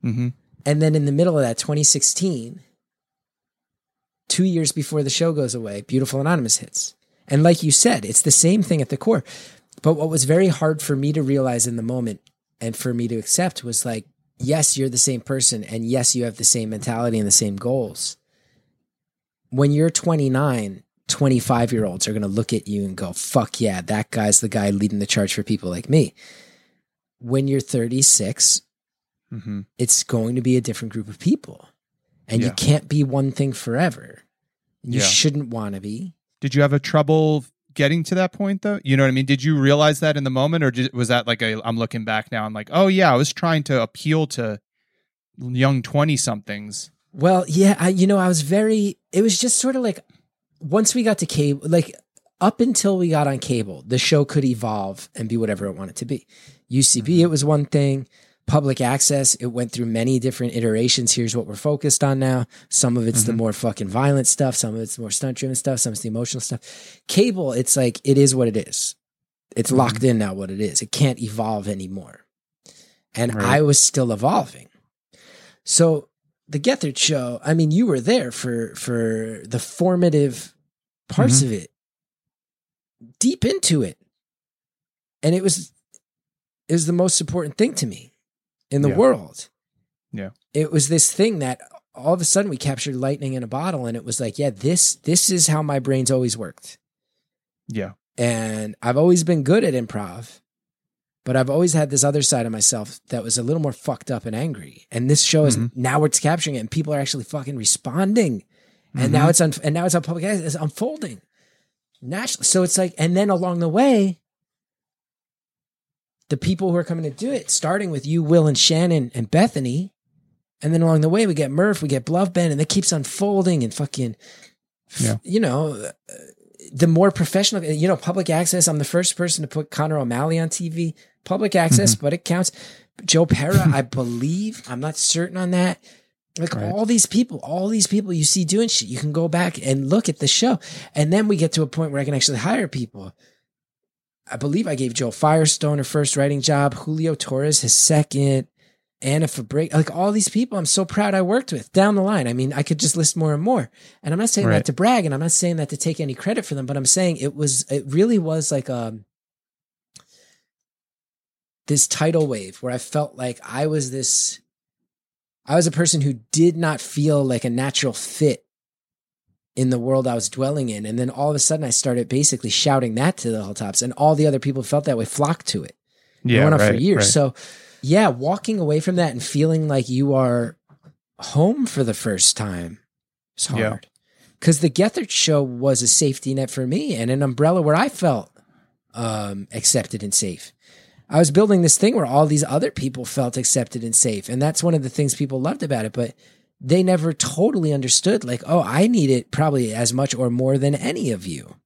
Speaker 2: Mm-hmm.
Speaker 4: And then in the middle of that 2016, 2 years before the show goes away, Beautiful Anonymous hits. And like you said, it's the same thing at the core. But what was very hard for me to realize in the moment and for me to accept was like, yes, you're the same person. And yes, you have the same mentality and the same goals. When you're 29, 25 year olds are going to look at you and go, fuck yeah, that guy's the guy leading the charge for people like me. When you're 36,
Speaker 2: Mm-hmm.
Speaker 4: it's going to be a different group of people. And you can't be one thing forever. You
Speaker 2: Yeah.
Speaker 4: shouldn't want to be.
Speaker 2: Did you have a trouble getting to that point though? You know what I mean? Did you realize that in the moment, or did, was that like a? I'm looking back now. I'm like, oh yeah, I was trying to appeal to young twenty somethings.
Speaker 4: Well, yeah, I, you know, I was very, it was just sort of like once we got to cable, like up until we got on cable, the show could evolve and be whatever it wanted to be. UCB, it was one thing. Public access, it went through many different iterations. Here's what we're focused on now. Some of it's the mm-hmm. more fucking violent stuff. Some of it's more stunt driven stuff. Some of it's the emotional stuff. Cable, it's like, it is what it is. It's mm-hmm. locked in now what it is. It can't evolve anymore. And
Speaker 2: Right.
Speaker 4: I was still evolving. So the Gethard show, I mean, you were there for for the formative parts mm-hmm. of it. deep into it. And it was it was the most important thing to me in the
Speaker 2: Yeah.
Speaker 4: world.
Speaker 2: Yeah.
Speaker 4: It was this thing that all of a sudden we captured lightning in a bottle and it was like, yeah, this this is how my brain's always worked.
Speaker 2: Yeah.
Speaker 4: And I've always been good at improv, but I've always had this other side of myself that was a little more fucked up and angry. And this show is
Speaker 2: Mhm.
Speaker 4: now it's capturing it, and people are actually fucking responding. And now it's un- and now it's on public it's unfolding nationally. So it's like, and then along the way, the people who are coming to do it, starting with you, Will, and Shannon and Bethany, and then along the way we get Murph, we get Bluff Ben, and it keeps unfolding and fucking,
Speaker 2: Yeah.
Speaker 4: you know, uh, the more professional, you know, public access. I'm the first person to put Connor O'Malley on TV, public access,
Speaker 2: Mm-hmm.
Speaker 4: but it counts. Joe Pera, I believe, I'm not certain on that. Like
Speaker 2: Right.
Speaker 4: all these people, all these people you see doing shit, you can go back and look at the show. And then we get to a point where I can actually hire people. I believe I gave Jo Firestone her first writing job, Julio Torres his second, Anna Fabric, like all these people I'm so proud I worked with down the line. I mean, I could just list more and more. And I'm not saying
Speaker 2: Right.
Speaker 4: that to brag and I'm not saying that to take any credit for them, but I'm saying it was, it really was like um this tidal wave where I felt like I was this, I was a person who did not feel like a natural fit in the world I was dwelling in. And then all of a sudden I started basically shouting that to the hilltops and all the other people felt that way flocked to it.
Speaker 2: Yeah.
Speaker 4: it went on
Speaker 2: right,
Speaker 4: for years.
Speaker 2: right.
Speaker 4: So yeah, walking away from that and feeling like you are home for the first time is hard. Because the Gethard show was a safety net for me and an umbrella where I felt um, accepted and safe. I was building this thing where all these other people felt accepted and safe. And that's one of the things people loved about it. But they never totally understood, like, oh, I need it probably as much or more than any of you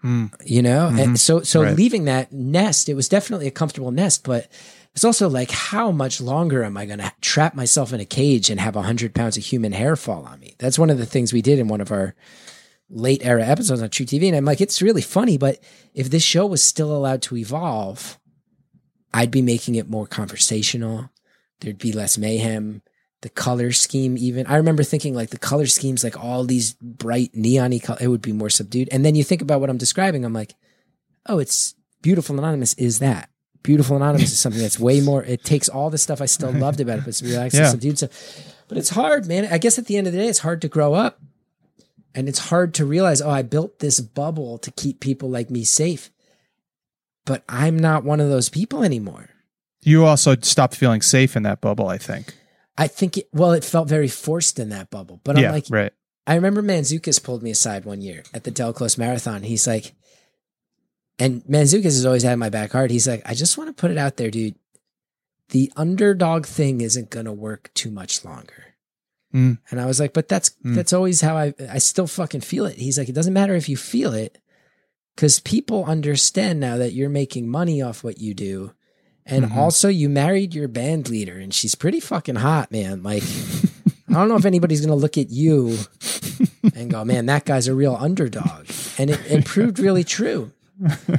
Speaker 2: Hmm.
Speaker 4: you know
Speaker 2: Mhm.
Speaker 4: and so so
Speaker 2: Right.
Speaker 4: leaving that nest it was definitely a comfortable nest but it's also like how much longer am i going to trap myself in a cage and have 100 pounds of human hair fall on me that's one of the things we did in one of our late era episodes on true tv and i'm like it's really funny but if this show was still allowed to evolve i'd be making it more conversational there'd be less mayhem the color scheme even i remember thinking like the color schemes like all these bright neon color it would be more subdued. And then you think about what i'm describing i'm like oh it's beautiful anonymous is that. Beautiful anonymous is something that's way more it takes all the stuff i still loved about it but it's relaxed and subdued so but it's hard man. I guess at the end of the day it's hard to grow up and it's hard to realize oh i built this bubble to keep people like me safe but i'm not one of those people anymore.
Speaker 2: You also stopped feeling safe in that bubble, I think.
Speaker 4: I think it, well, it felt very forced in that bubble. But. I'm like,
Speaker 2: right.
Speaker 4: I remember Mantzoukas pulled me aside one year at the Del Close Marathon. He's like, and Mantzoukas has always had my back hard. He's like, I just want to put it out there, dude. The underdog thing isn't going to work too much longer.
Speaker 2: Mm.
Speaker 4: And I was like, but that's
Speaker 2: Mm.
Speaker 4: that's always how I I still fucking feel it. He's like, it doesn't matter if you feel it, because people understand now that you're making money off what you do. And
Speaker 2: Mhm.
Speaker 4: also you married your band leader and she's pretty fucking hot, man. Like I don't know if anybody's gonna look at you and go, man, that guy's a real underdog. And it, it proved really true.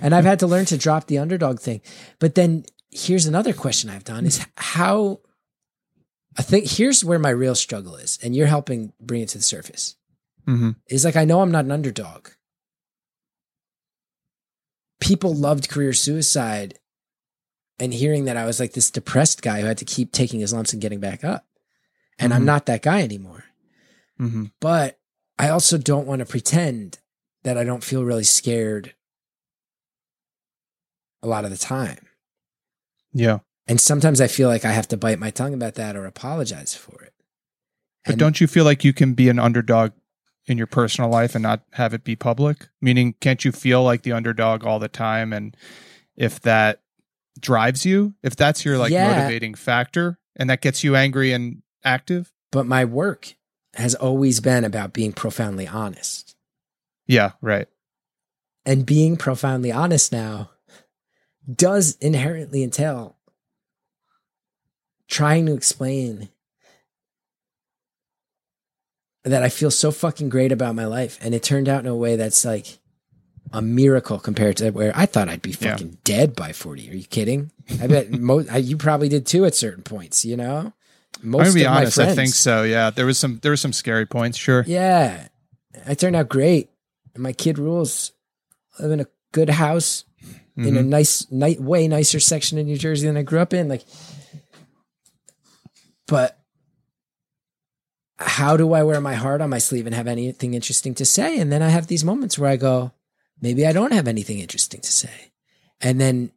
Speaker 4: And I've had to learn to drop the underdog thing. But then here's another question I've done is how I think here's where my real struggle is, and you're helping bring it to the surface.
Speaker 2: hmm
Speaker 4: Is like I know I'm not an underdog. People loved career suicide and hearing that I was like this depressed guy who had to keep taking his lumps and getting back up. And I'm
Speaker 2: Mhm.
Speaker 4: not that guy anymore.
Speaker 2: hmm
Speaker 4: But I also don't want to pretend that I don't feel really scared a lot of the time.
Speaker 2: Yeah.
Speaker 4: And sometimes I feel like I have to bite my tongue about that or apologize for it.
Speaker 2: But
Speaker 4: And-
Speaker 2: don't you feel like you can be an underdog in your personal life and not have it be public? Meaning, can't you feel like the underdog all the time? And if that drives you, if that's your like
Speaker 4: Yeah.
Speaker 2: motivating factor and that gets you angry and active,
Speaker 4: But my work has always been about being profoundly honest.
Speaker 2: yeah, right.
Speaker 4: And being profoundly honest now does inherently entail trying to explain that I feel so fucking great about my life. And it turned out in a way that's like a miracle compared to where I thought I'd be
Speaker 2: Yeah.
Speaker 4: fucking dead by 40. Are you kidding? I bet mo- I- you probably did too at certain points, you know? Most
Speaker 2: I'm gonna be
Speaker 4: of my
Speaker 2: honest. I think so. Yeah, there was some there were some scary points. Sure.
Speaker 4: Yeah. I turned out great. My kid rules. I live in a good house in a mm-hmm. nice, night, way nicer section of New Jersey than I grew up in. Like, but how do I wear my heart on my sleeve and have anything interesting to say? And then I have these moments where I go, maybe I don't have anything interesting to say. And then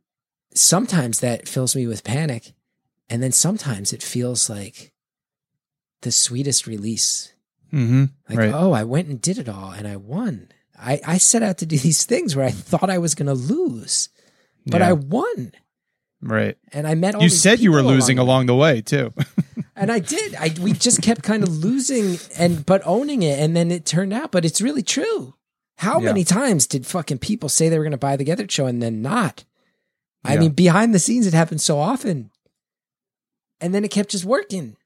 Speaker 4: sometimes that fills me with panic. And then sometimes it feels like the sweetest release.
Speaker 2: Mm-hmm.
Speaker 4: Like,
Speaker 2: right.
Speaker 4: oh, I went and did it all and I won. I, I set out to do these things where I thought I was going to lose, but
Speaker 2: Yeah.
Speaker 4: I won.
Speaker 2: Right.
Speaker 4: And I met all
Speaker 2: You said you were losing along the way too.
Speaker 4: And I did. I we just kept kind of losing and but owning it, and then it turned out. But it's really true. How
Speaker 2: Yeah.
Speaker 4: many times did fucking people say they were going to buy the Gethard show and then not? I
Speaker 2: Yeah.
Speaker 4: mean, behind the scenes, it happened so often, and then it kept just working.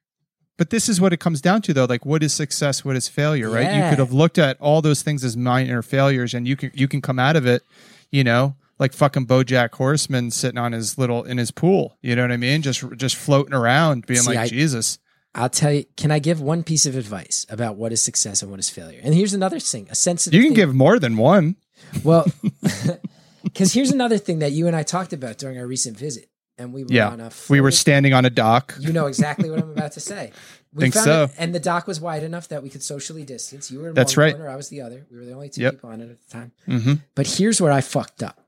Speaker 2: But this is what it comes down to, though. Like, what is success? What is failure? Right? You could have looked at all those things as minor failures, and you can you can come out of it, you know, like fucking BoJack Horseman sitting on his little in his pool. You know what I mean? Just just floating around, being
Speaker 4: See,
Speaker 2: like
Speaker 4: I-
Speaker 2: Jesus.
Speaker 4: I'll tell you. Can I give one piece of advice about what is success and what is failure? And here's another thing: a sensitive.
Speaker 2: You can
Speaker 4: thing-
Speaker 2: give more than one.
Speaker 4: well, because here's another thing that you and I talked about during our recent visit, and we were
Speaker 2: Yeah,
Speaker 4: on a.
Speaker 2: we were standing on a dock.
Speaker 4: You know exactly what I'm about to say. We
Speaker 2: Think
Speaker 4: found
Speaker 2: so.
Speaker 4: it- and the dock was wide enough that we could socially distance. You were in
Speaker 2: That's
Speaker 4: one
Speaker 2: right.
Speaker 4: corner, I was the other. We were the only two
Speaker 2: Yep.
Speaker 4: people on it at the time.
Speaker 2: hmm
Speaker 4: But here's where I fucked up.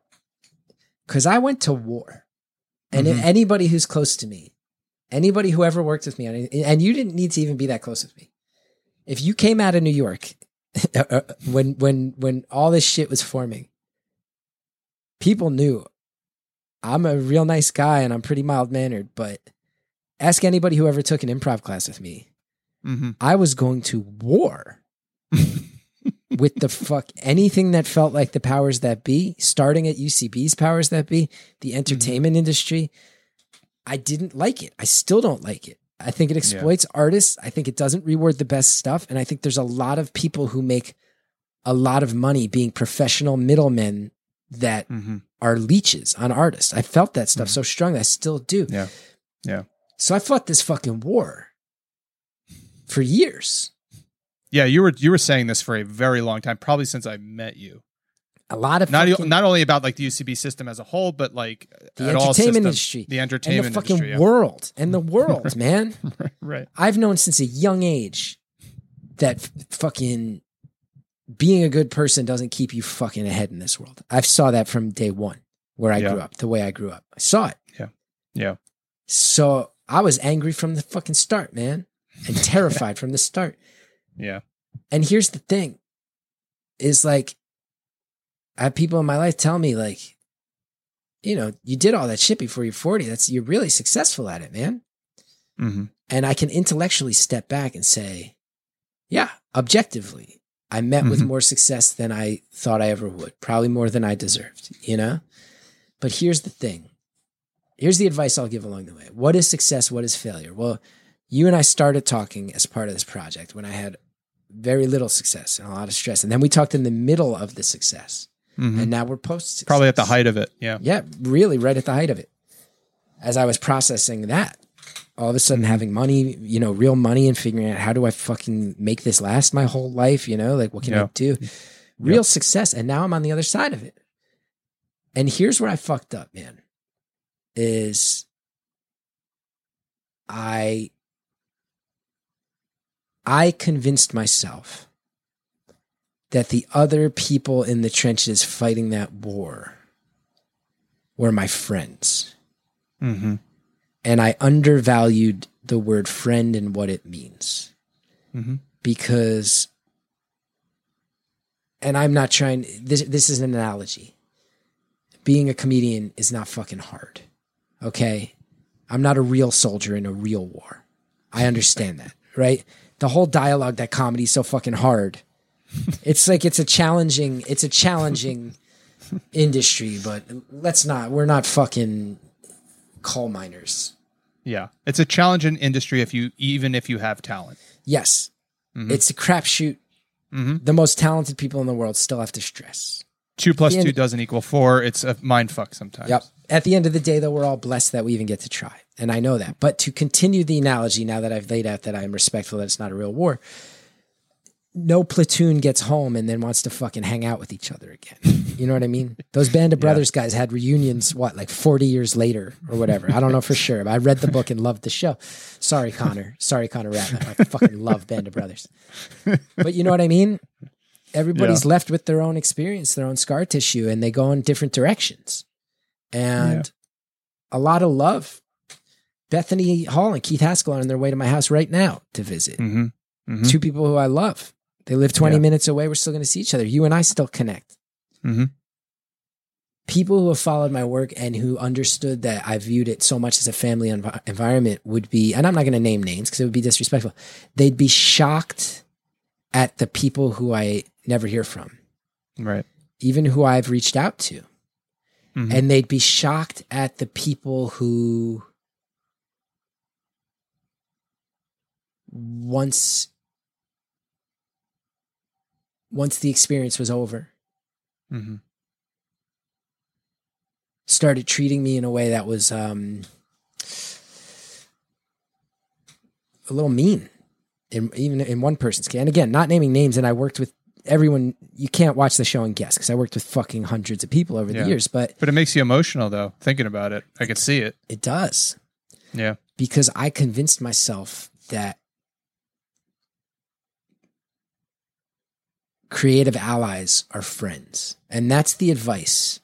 Speaker 4: Because I went to war. And
Speaker 2: Mm-hmm.
Speaker 4: if anybody who's close to me, anybody who ever worked with me, on and you didn't need to even be that close with me. If you came out of New York uh, when when when all this shit was forming, people knew I'm a real nice guy and I'm pretty mild mannered, but ask anybody who ever took an improv class with me.
Speaker 2: hmm
Speaker 4: I was going to war with the fuck anything that felt like the powers that be, starting at UCB's powers that be, the entertainment industry. I didn't like it. I still don't like it. I think it exploits artists. I think it doesn't reward the best stuff. And I think there's a lot of people who make a lot of money being professional middlemen that
Speaker 2: hmm
Speaker 4: are leeches on artists. I felt that stuff so strongly. I still do.
Speaker 2: Yeah. Yeah.
Speaker 4: So I fought this fucking war for years.
Speaker 2: Yeah, you were you were saying this for a very long time, probably since I met you.
Speaker 4: A lot of
Speaker 2: Not
Speaker 4: fucking,
Speaker 2: not only about like the UCB system as a whole, but like
Speaker 4: the entertainment
Speaker 2: systems-
Speaker 4: industry,
Speaker 2: the
Speaker 4: and
Speaker 2: entertainment
Speaker 4: the fucking
Speaker 2: industry. yeah.
Speaker 4: world, and the world, man.
Speaker 2: right.
Speaker 4: I've known since a young age that fucking being a good person doesn't keep you fucking ahead in this world. I saw that from day one where I
Speaker 2: Yeah.
Speaker 4: grew up, the way I grew up. I saw it. Yeah.
Speaker 2: Yeah.
Speaker 4: So I was angry from the fucking start, man, and terrified from the start.
Speaker 2: Yeah.
Speaker 4: And here's the thing is like, I have people in my life tell me, like, you know, you did all that shit before you're 40. That's, you're really successful at it, man.
Speaker 2: hmm
Speaker 4: And I can intellectually step back and say, yeah, objectively, I met with
Speaker 2: Mhm.
Speaker 4: more success than I thought I ever would, probably more than I deserved, you know? But here's the thing. Here's the advice I'll give along the way. What is success? What is failure? Well, you and I started talking as part of this project when I had very little success and a lot of stress. And then we talked in the middle of the success.
Speaker 2: Hmm
Speaker 4: And now we're post
Speaker 2: Probably at the height of it. Yeah.
Speaker 4: yeah, really right at the height of it. As I was processing that, all of a sudden having money, you know, real money and figuring out how do I fucking make this last my whole life, you know, like what can
Speaker 2: Yeah.
Speaker 4: I do? Real success. And now I'm on the other side of it. And here's where I fucked up, man. Is I I convinced myself that the other people in the trenches fighting that war were my friends.
Speaker 2: hmm
Speaker 4: And I undervalued the word friend and what it means.
Speaker 2: Mhm.
Speaker 4: Because, and I'm not trying, this, this is an analogy. Being a comedian is not fucking hard. Okay. I'm not a real soldier in a real war. I understand that, right? The whole dialogue that comedy is so fucking hard. It's like it's a challenging, it's a challenging industry, but let's not, we're not fucking coal miners.
Speaker 2: Yeah. It's a challenging industry if you even if you have talent.
Speaker 4: Yes,
Speaker 2: Mhm.
Speaker 4: it's a crapshoot.
Speaker 2: Mhm.
Speaker 4: The most talented people in the world still have to stress.
Speaker 2: Two plus two doesn't equal four. It's a mind fuck sometimes.
Speaker 4: Yep. At the end of the day, though, we're all blessed that we even get to try. And I know that. But to continue the analogy, now that I've laid out that I'm respectful that it's not a real war, no platoon gets home and then wants to fucking hang out with each other again. You know what I mean? Those Band of Brothers guys had reunions, what, like 40 years later or whatever. I don't know for sure, but I read the book and loved the show. Sorry, Connor. Sorry, Connor Ratliff. I fucking love Band of Brothers. But you know what I mean? Everybody's left with their own experience, their own scar tissue, and they go in different directions. And a lot of love. Bethany Hall and Keith Haskell are on their way to my house right now to visit
Speaker 2: Mm-hmm. Mhm.
Speaker 4: two people who I love. They live 20
Speaker 2: Yeah.
Speaker 4: minutes away. We're still going to see each other. You and I still connect.
Speaker 2: Mhm.
Speaker 4: People who have followed my work and who understood that I viewed it so much as a family env- environment would be, and I'm not going to name names because it would be disrespectful. They'd be shocked at the people who I never hear from,
Speaker 2: Right.
Speaker 4: even who I've reached out to.
Speaker 2: Mhm.
Speaker 4: And they'd be shocked at the people who once once the experience was over
Speaker 2: Mhm.
Speaker 4: started treating me in a way that was um a little mean in even in one person's case and again not naming names and i worked with everyone you can't watch the show and guess because i worked with fucking hundreds of people over
Speaker 2: Yeah.
Speaker 4: the years but
Speaker 2: But it makes you emotional though, thinking about it. I could see it.
Speaker 4: it does
Speaker 2: Yeah.
Speaker 4: because I convinced myself that creative allies are friends. And that's the advice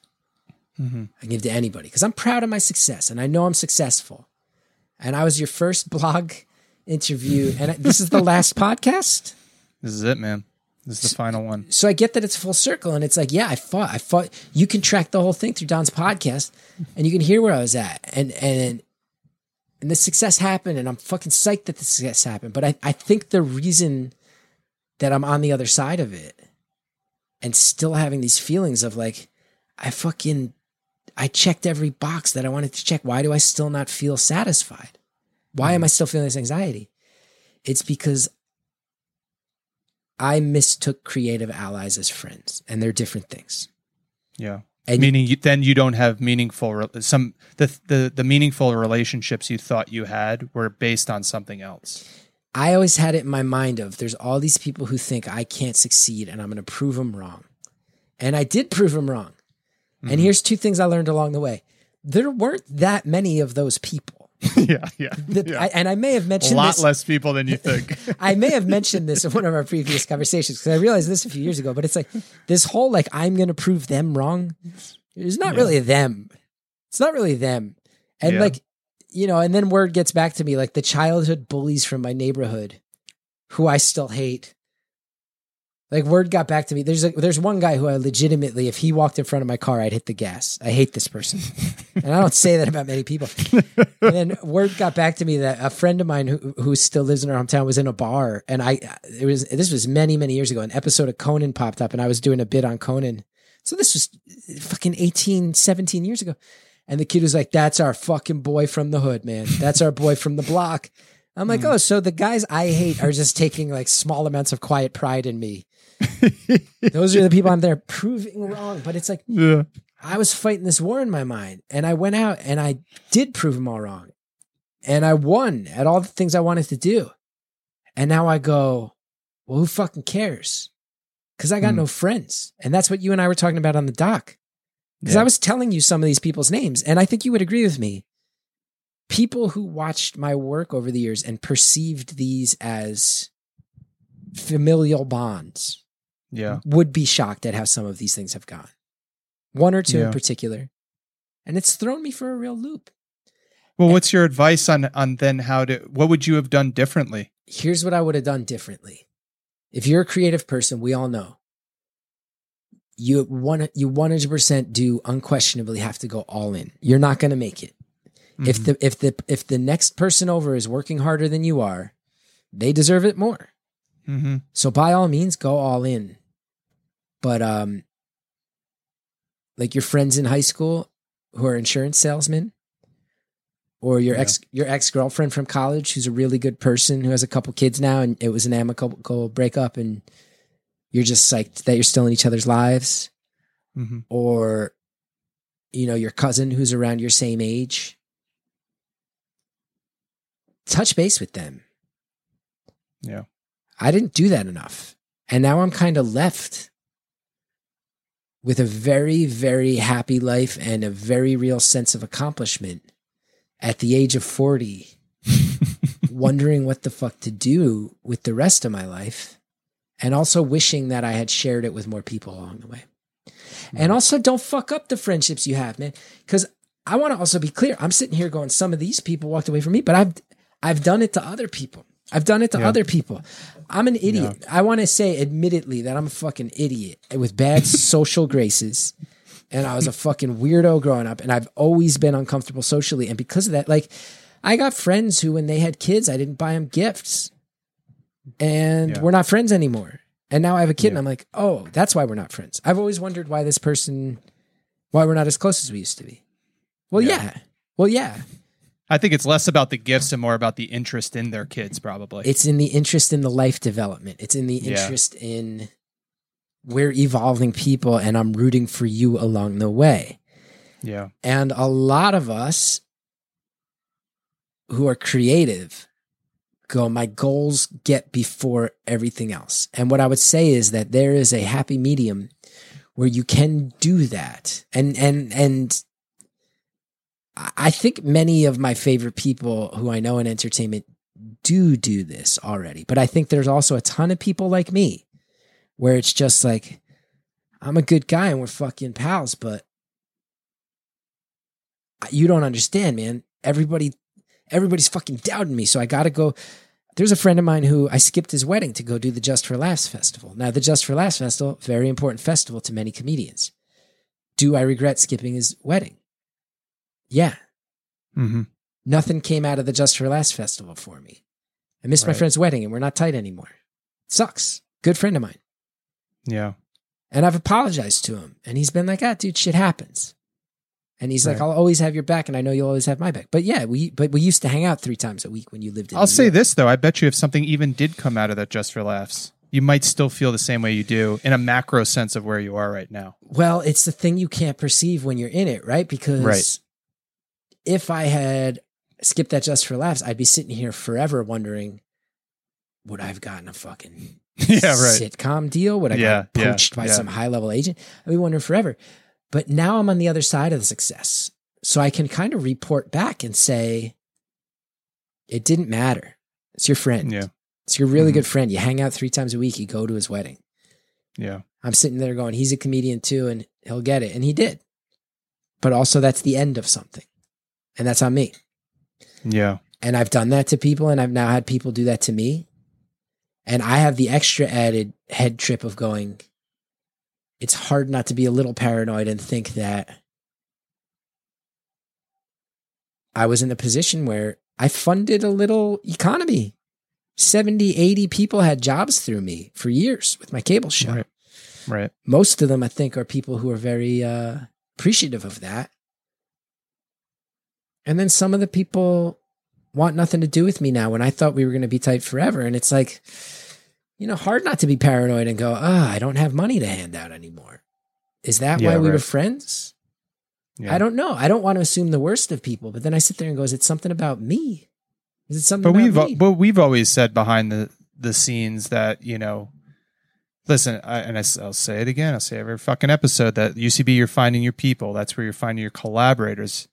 Speaker 2: Mm-hmm.
Speaker 4: I give to anybody because I'm proud of my success and I know I'm successful. And I was your first blog interview, and this is the last podcast.
Speaker 2: This is it, man. This is the final one.
Speaker 4: So I get that it's full circle, and it's like, yeah, I fought. I fought. You can track the whole thing through Don's podcast, and you can hear where I was at, and and and the success happened, and I'm fucking psyched that the success happened. But I I think the reason that I'm on the other side of it, and still having these feelings of like, I fucking, I checked every box that I wanted to check. Why do I still not feel satisfied? Why am I mm-hmm. still feeling this anxiety? It's because I mistook creative allies as friends, and they're different things.
Speaker 2: Yeah.
Speaker 4: And
Speaker 2: Meaning you, then you don't have meaningful some the the the meaningful relationships you thought you had were based on something else.
Speaker 4: I always had it in my mind of there's all these people who think I can't succeed, and I'm going to prove them wrong, and I did prove them wrong.
Speaker 2: Mm-hmm.
Speaker 4: And here's two things I learned along the way: there weren't that many of those people.
Speaker 2: yeah, yeah.
Speaker 4: That
Speaker 2: yeah.
Speaker 4: I, and I may have mentioned a
Speaker 2: lot
Speaker 4: this.
Speaker 2: less people than you think.
Speaker 4: I may have mentioned this in one of our previous conversations because I realized this a few years ago. But it's like this whole like I'm going to prove them wrong. It's not really them. It's not really them. And
Speaker 2: Yeah.
Speaker 4: like you know, and then word gets back to me like the childhood bullies from my neighborhood, who I still hate. Like word got back to me. There's a, there's one guy who I legitimately, if he walked in front of my car, I'd hit the gas. I hate this person, and I don't say that about many people. And then word got back to me that a friend of mine who who still lives in our hometown was in a bar, and I it was this was many many years ago. An episode of Conan popped up, and I was doing a bit on Conan. So this was fucking 18, 17 years ago. And the kid was like, "That's our fucking boy from the hood, man. That's our boy from the block." I'm like, "Oh, so the guys I hate are just taking like small amounts of quiet pride in me." Those are the people I'm there proving wrong. But it's like
Speaker 2: yeah.
Speaker 4: I was fighting this war in my mind, and I went out and I did prove them all wrong, and I won at all the things I wanted to do. And now I go, well, who fucking cares? Because I got
Speaker 2: Hmm.
Speaker 4: no friends, and that's what you and I were talking about on the dock. Because
Speaker 2: Yeah.
Speaker 4: I was telling you some of these people's names, and I think you would agree with me. People who watched my work over the years and perceived these as familial bonds
Speaker 2: Yeah.
Speaker 4: would be shocked at how some of these things have gone. One or two
Speaker 2: Yeah.
Speaker 4: in particular. And it's thrown me for a real loop.
Speaker 2: Well, what's your advice on on then how to what would you have done differently?
Speaker 4: Here's what I would have done differently. If you're a creative person, we all know. You one you 100% do unquestionably have to go all in. You're not going to make it. If the if the if the next person over is working harder than you are, they deserve it more.
Speaker 2: Mm-hmm.
Speaker 4: So by all means, go all in. But um, like your friends in high school who are insurance salesmen, or your
Speaker 2: Yeah.
Speaker 4: ex your ex girlfriend from college who's a really good person who has a couple kids now, and it was an amicable breakup, and you're just psyched that you're still in each other's lives,
Speaker 2: Mm-hmm.
Speaker 4: or you know your cousin who's around your same age. Touch base with them.
Speaker 2: Yeah.
Speaker 4: I didn't do that enough. And now I'm kind of left with a very, very happy life and a very real sense of accomplishment at the age of 40, wondering what the fuck to do with the rest of my life. And also wishing that I had shared it with more people along the way. And mm-hmm. also, don't fuck up the friendships you have, man. Because I want to also be clear. I'm sitting here going, some of these people walked away from me, but I've I've done it to other people. I've done it to
Speaker 2: Yeah.
Speaker 4: other people. I'm an idiot. I want to say, admittedly, that I'm a fucking idiot with bad social graces. And I was a fucking weirdo growing up, and I've always been uncomfortable socially. And because of that, like, I got friends who, when they had kids, I didn't buy them gifts, and
Speaker 2: Yeah.
Speaker 4: we're not friends anymore. And now I have a kid, and I'm like, oh, that's why we're not friends. I've always wondered why this person, why we're not as close as we used to be. Well,
Speaker 2: Yeah.
Speaker 4: yeah. Well, yeah.
Speaker 2: I think it's less about the gifts and more about the interest in their kids, probably.
Speaker 4: It's in the interest in the life development. It's in the
Speaker 2: Yeah.
Speaker 4: interest in we're evolving people and I'm rooting for you along the way.
Speaker 2: yeah.
Speaker 4: And a lot of us who are creative go, my goals get before everything else. And what I would say is that there is a happy medium where you can do that. And, and, and I- think many of my favorite people who I know in entertainment do do this already. But I think there's also a ton of people like me where it's just like, I'm a good guy and we're fucking pals, but you don't understand, man. Everybody, everybody's fucking doubting me. So I got to go. There's a friend of mine who I skipped his wedding to go do the Just for Laughs festival. Now, the Just for Laughs festival, very important festival to many comedians. Do I regret skipping his wedding? Yeah.
Speaker 2: Mm-hmm.
Speaker 4: Nothing came out of the Just for Laughs festival for me. I missed my friend's wedding and we're not tight anymore. sucks. Good friend of mine.
Speaker 2: Yeah.
Speaker 4: And I've apologized to him. And he's been like, ah, dude, shit happens. And he's like, I'll always have your back, and I know you'll always have my back. But yeah, we but we used to hang out three times a week when you lived in.
Speaker 2: I'll say
Speaker 4: York.
Speaker 2: this though. I bet you if something even did come out of that just for laughs, you might still feel the same way you do in a macro sense of where you are right now.
Speaker 4: Well, it's the thing you can't perceive when you're in it, right? Because
Speaker 2: Right.
Speaker 4: if I had skipped that just for laughs, I'd be sitting here forever wondering, would I have gotten a fucking
Speaker 2: yeah, right.
Speaker 4: sitcom deal? Would I
Speaker 2: Yeah, yeah,
Speaker 4: poached by
Speaker 2: yeah.
Speaker 4: some high level agent? I'd be wondering forever. But now I'm on the other side of the success. So I can kind of report back and say, it didn't matter. It's your friend.
Speaker 2: Yeah.
Speaker 4: It's your really
Speaker 2: Mhm.
Speaker 4: good friend. You hang out three times a week, you go to his wedding.
Speaker 2: Yeah.
Speaker 4: I'm sitting there going, he's a comedian too, and he'll get it. And he did. But also, that's the end of something. And that's on me.
Speaker 2: Yeah.
Speaker 4: And I've done that to people, and I've now had people do that to me. And I have the extra added head trip of going, it's hard not to be a little paranoid and think that I was in a position where I funded a little economy. 70, 80 people had jobs through me for years with my cable show
Speaker 2: Right. Right.
Speaker 4: most of them i think are people who are very uh, appreciative of that and then some of the people want nothing to do with me now when i thought we were going to be tight forever and it's like you know hard not to be paranoid and go ah i don't have money to hand out anymore. Is that
Speaker 2: Yeah,
Speaker 4: why we were friends?
Speaker 2: Yeah.
Speaker 4: i don't know. I don't want to assume the worst of people but then i sit there and go is it something about me? Is it something
Speaker 2: but we've
Speaker 4: about me?
Speaker 2: but we've always said behind the the scenes that you know listen I, and I, will say it again i'll say every fucking episode that ucb you're finding your people. That's where you're finding your collaborators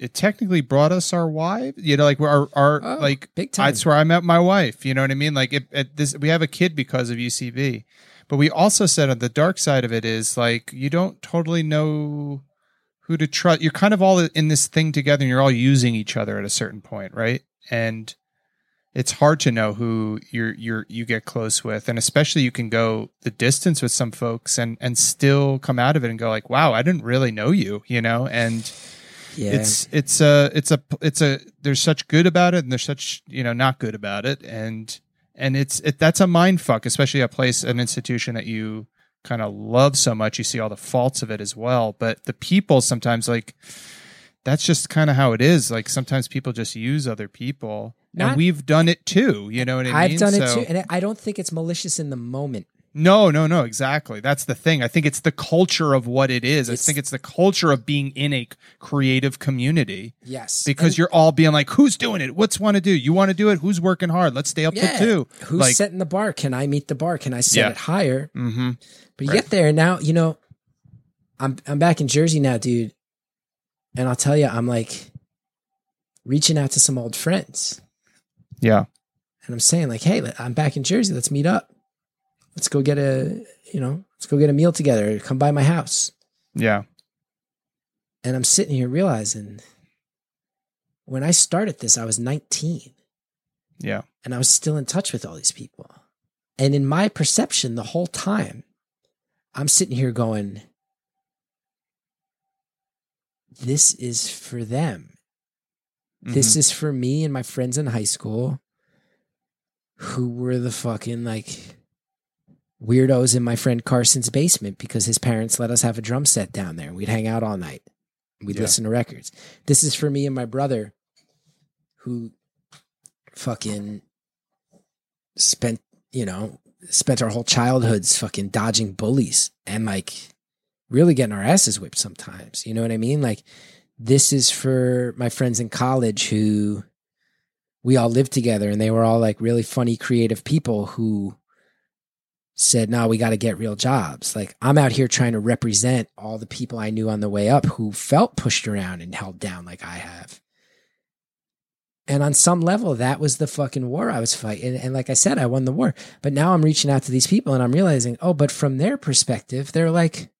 Speaker 2: it technically brought us our wife you know like our our
Speaker 4: Oh,
Speaker 2: like
Speaker 4: big time
Speaker 2: that's where i met my wife you know what i mean? Like it, it, this we have a kid because of ucb but we also said on the dark side of it is like you don't totally know who to trust. You're kind of all in this thing together and you're all using each other at a certain point right? And it's hard to know who you're you're you get close with. And especially you can go the distance with some folks and and still come out of it and go like wow i didn't really know you you know? And
Speaker 4: yeah.
Speaker 2: It's it's a it's a it's a there's such good about it and there's such you know not good about it. And and it's it that's a mind fuck especially a place an institution that you kind of love so much. You see all the faults of it as well. But the people sometimes like that's just kind of how it is. Like sometimes people just use other people.
Speaker 4: Not-
Speaker 2: and we've done it too you know what i mean?
Speaker 4: i've done it too and i don't think it's malicious in the moment
Speaker 2: No, no, no, exactly. That's the thing. I think it's the culture of what it is.
Speaker 4: It's-
Speaker 2: I think it's the culture of being in a creative community
Speaker 4: Yes.
Speaker 2: because
Speaker 4: And-
Speaker 2: you're all being like, who's doing it? What's want to do? You want to do it? Who's working hard? Let's stay up
Speaker 4: yeah.
Speaker 2: till two.
Speaker 4: Who's
Speaker 2: like,
Speaker 4: setting the bar? Can I meet the bar? Can I set
Speaker 2: Yeah.
Speaker 4: it higher?
Speaker 2: mm-hmm.
Speaker 4: But you
Speaker 2: Right.
Speaker 4: get there now, you know, I'm I'm back in Jersey now, dude. And I'll tell you, I'm like reaching out to some old friends.
Speaker 2: Yeah.
Speaker 4: And I'm saying, like, hey, I'm back in Jersey. Let's meet up. Let's go get a, you know, let's go get a meal together. Come by my house.
Speaker 2: Yeah.
Speaker 4: And I'm sitting here realizing when I started this, I was 19
Speaker 2: Yeah.
Speaker 4: and I was still in touch with all these people. And in my perception, the whole time, I'm sitting here going, this is for them. This
Speaker 2: Mhm.
Speaker 4: is for me and my friends in high school who were the fucking like weirdos in my friend Carson's basement because his parents let us have a drum set down there. We'd hang out all night. We'd
Speaker 2: Yeah.
Speaker 4: listen to records. This is for me and my brother who fucking spent, you know, spent our whole childhoods fucking dodging bullies and like really getting our asses whipped sometimes. You know what I mean? Like this is for my friends in college who we all lived together and they were all like really funny, creative people who said, no, we got to get real jobs. Like I'm out here trying to represent all the people I knew on the way up who felt pushed around and held down like I have. And on some level, that was the fucking war I was fighting. And like I said, I won the war. But now I'm reaching out to these people and I'm realizing, oh, but from their perspective, they're like,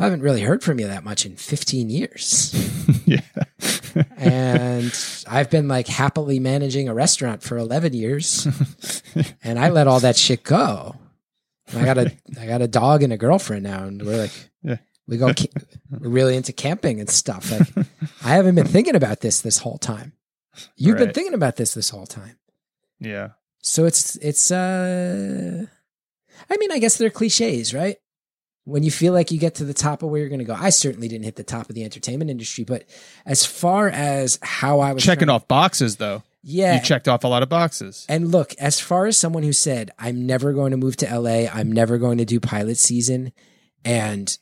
Speaker 4: I haven't really heard from you that much in 15 years.
Speaker 2: yeah.
Speaker 4: and I've been like happily managing a restaurant for 11 years and I let all that shit go. And I got a I got a dog and a girlfriend now and we're like
Speaker 2: Yeah.
Speaker 4: we go we're really into camping and stuff. Like I haven't been thinking about this this whole time. You've been thinking about this this whole time.
Speaker 2: yeah.
Speaker 4: So it's it's uh I mean, I guess they're cliches, right? When you feel like you get to the top of where you're going to go. I certainly didn't hit the top of the entertainment industry, but as far as how I was
Speaker 2: Checking
Speaker 4: trying-
Speaker 2: off boxes though.
Speaker 4: yeah,
Speaker 2: You checked off a lot of boxes.
Speaker 4: and look, as far as someone who said, I'm never going to move to LA, I'm never going to do pilot season, and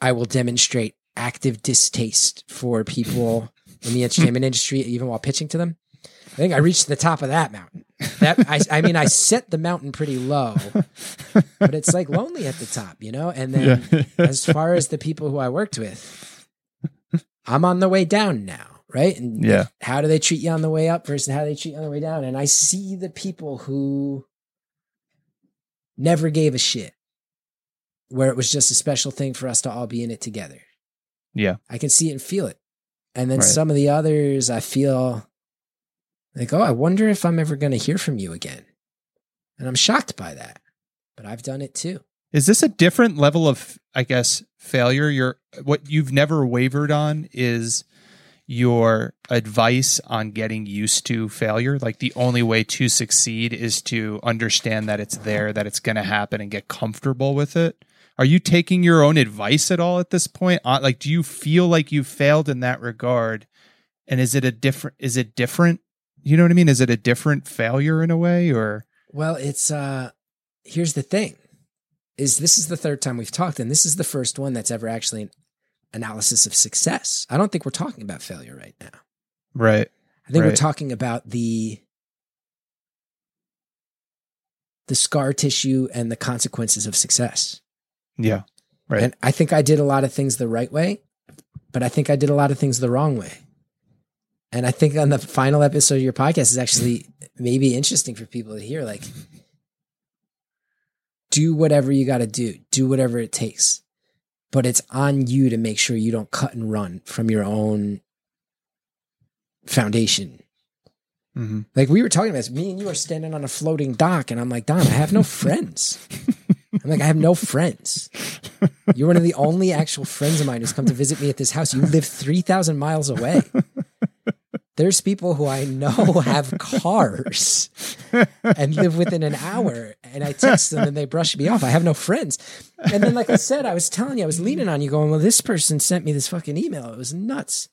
Speaker 4: I will demonstrate active distaste for people in the entertainment industry, even while pitching to them. I think I reached the top of that mountain. That I, I mean, I set the mountain pretty low, but it's like lonely at the top, you know. And then, as far as the people who I worked with, I'm on the way down now, right? And
Speaker 2: Yeah.
Speaker 4: how do they treat you on the way up versus how they treat you on the way down? And I see the people who never gave a shit, where it was just a special thing for us to all be in it together.
Speaker 2: Yeah.
Speaker 4: I can see it and feel it. And then
Speaker 2: Right.
Speaker 4: some of the others, I feel like, oh, I wonder if I'm ever going to hear from you again. And I'm shocked by that. But I've done it too.
Speaker 2: Is this a different level of, I guess, failure? You're what you've never wavered on is your advice on getting used to failure. Like the only way to succeed is to understand that it's there, that it's going to happen, and get comfortable with it. Are you taking your own advice at all at this point? Uh, Like, do you feel like you failed in that regard? And is it a different? Is it different? You know what I mean? Is it a different failure in a way, or
Speaker 4: Well, it's uh here's the thing. Is this is the third time we've talked and this is the first one that's ever actually an analysis of success. I don't think we're talking about failure right now.
Speaker 2: right?
Speaker 4: I think we're talking about the the scar tissue and the consequences of success.
Speaker 2: Yeah, right.
Speaker 4: And I think I did a lot of things the right way, but I think I did a lot of things the wrong way. And I think on the final episode of your podcast is actually maybe interesting for people to hear like do whatever you got to do, do whatever it takes. But it's on you to make sure you don't cut and run from your own foundation.
Speaker 2: hmm
Speaker 4: Like we were talking about this, me and you are standing on a floating dock, and I'm like, Don, I have no friends. I'm like, I have no friends. You're one of the only actual friends of mine who's come to visit me at this house. You live 3,000 miles away. There's people who I know have cars and live within an hour, and I text them and they brush me off. I have no friends. And then, like I said, I was telling you, I was leaning on you, going, Well, this person sent me this fucking email. It was nuts.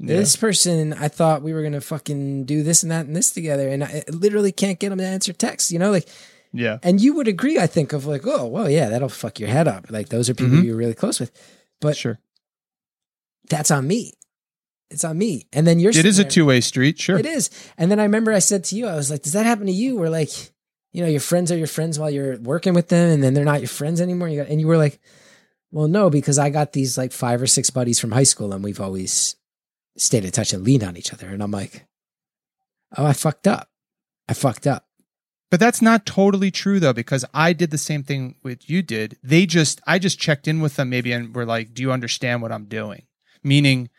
Speaker 4: This person, I thought we were gonna fucking do this and that and this together, and I literally can't get them to answer texts. You know, like
Speaker 2: Yeah.
Speaker 4: And you would agree, I think, of like, oh, well, yeah, that'll fuck your head up. Like those are people
Speaker 2: Mhm.
Speaker 4: you're really close with. But
Speaker 2: Sure.
Speaker 4: that's on me. It's on me. And then you're
Speaker 2: It is a two way street. Sure.
Speaker 4: It is. And then I remember I said to you, I was like, does that happen to you? Where like, you know, your friends are your friends while you're working with them and then they're not your friends anymore. You got, and you were like, well, no, because I got these like five or six buddies from high school and we've always stayed in touch and leaned on each other. And I'm like, oh, I fucked up. I fucked up.
Speaker 2: But that's not totally true though, because I did the same thing with you did. They just, I just checked in with them maybe and were like, do you understand what I'm doing? Meaning,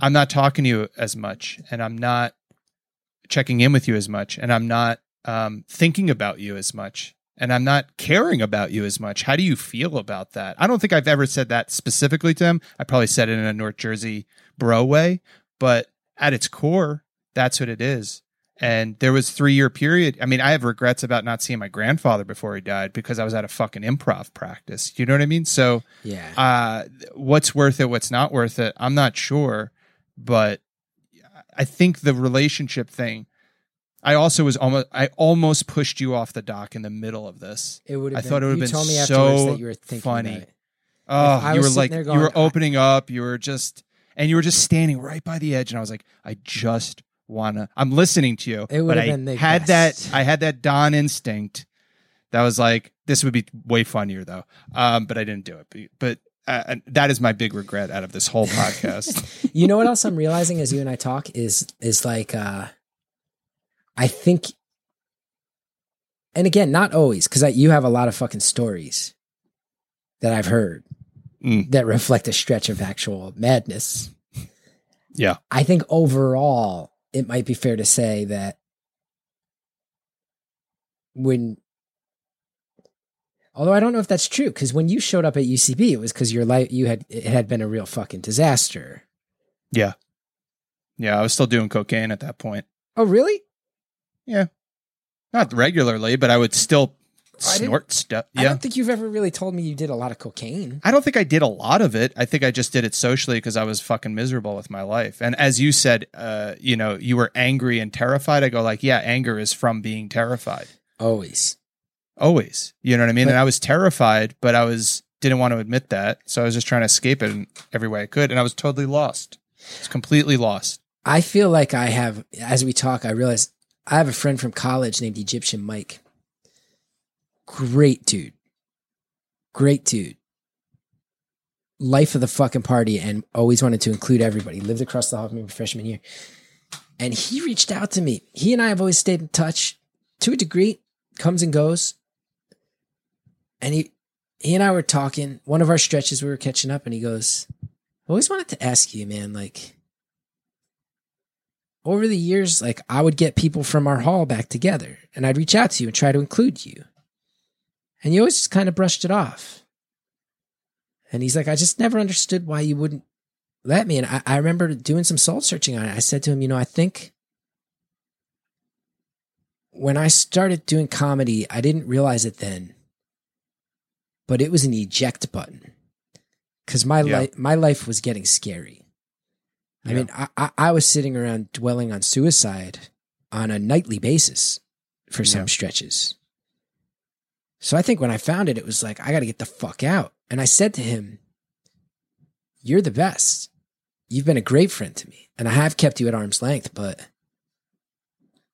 Speaker 2: I'm not talking to you as much and I'm not checking in with you as much and I'm not um, thinking about you as much and I'm not caring about you as much. How do you feel about that? I don't think I've ever said that specifically to him. I probably said it in a North Jersey bro way, but at its core, that's what it is. And there was three year period. I mean, I have regrets about not seeing my grandfather before he died because I was at a fucking improv practice. You know what I mean? So,
Speaker 4: Yeah.
Speaker 2: uh, what's worth it, what's not worth it, I'm not sure. But I think the relationship thing, I also was almost, I almost pushed you off the dock in the middle of this.
Speaker 4: It would
Speaker 2: I
Speaker 4: have
Speaker 2: thought it would have been
Speaker 4: told me
Speaker 2: so
Speaker 4: that you were thinking
Speaker 2: funny. Oh, you were like,
Speaker 4: there
Speaker 2: you were opening up. You were just, and you were just standing right by the edge. And I was like, I just wanna, I'm listening to you.
Speaker 4: It would
Speaker 2: but
Speaker 4: have
Speaker 2: I
Speaker 4: been the
Speaker 2: had
Speaker 4: best.
Speaker 2: that, I had that Don instinct that was like, this would be way funnier though. Um, but I didn't do it. But, uh, and that is my big regret out of this whole podcast.
Speaker 4: you know what else I'm realizing as you and I talk is is like uh I think and again, not always, because you have a lot of fucking stories that I've heard
Speaker 2: Mm.
Speaker 4: that reflect a stretch of actual madness.
Speaker 2: yeah.
Speaker 4: I think overall, it might be fair to say that when, although I don't know if that's true, because when you showed up at UCB, it was because your life you had it had been a real fucking disaster.
Speaker 2: Yeah. Yeah. I was still doing cocaine at that point.
Speaker 4: Oh, really?
Speaker 2: Yeah, not regularly, but I would still snort stuff. Yeah.
Speaker 4: I don't think you've ever really told me you did a lot of cocaine.
Speaker 2: I don't think I did a lot of it. I think I just did it socially because I was fucking miserable with my life. And as you said, uh, you know, you were angry and terrified. I go like, yeah, anger is from being terrified.
Speaker 4: Always.
Speaker 2: Always. You know what I mean?
Speaker 4: But-
Speaker 2: and I was terrified, but I was didn't want to admit that. So I was just trying to escape it in every way I could. And I was totally lost. I was completely lost.
Speaker 4: I feel like I have, as we talk, I realize I have a friend from college named Egyptian Mike. Great dude. Great dude. Life of the fucking party and always wanted to include everybody. Lived across the hall from me freshman year. And he reached out to me. He and I have always stayed in touch to a degree, comes and goes. And he he and I were talking. One of our stretches we were catching up and he goes, I always wanted to ask you, man, like over the years, like I would get people from our hall back together and I'd reach out to you and try to include you. And you always just kind of brushed it off. And he's like, I just never understood why you wouldn't let me. And I, I remember doing some soul searching on it. I said to him, you know, I think when I started doing comedy, I didn't realize it then, but it was an eject button because my
Speaker 2: Yeah.
Speaker 4: life, my life was getting scary. I
Speaker 2: Yeah.
Speaker 4: mean, I, I, I was sitting around dwelling on suicide on a nightly basis for some
Speaker 2: Yeah.
Speaker 4: stretches. So I think when I found it, it was like, I got to get the fuck out. And I said to him, You're the best. You've been a great friend to me. And I have kept you at arm's length, but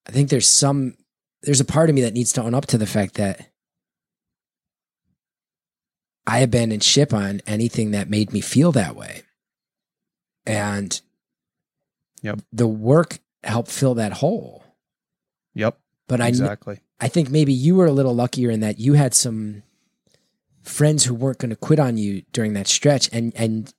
Speaker 4: I think there's some, there's a part of me that needs to own up to the fact that I abandoned ship on anything that made me feel that way. And
Speaker 2: Yep.
Speaker 4: the work helped fill that hole.
Speaker 2: Yep.
Speaker 4: But I,
Speaker 2: exactly.
Speaker 4: I think maybe you were a little luckier in that you had some friends who weren't going to quit on you during that stretch, and and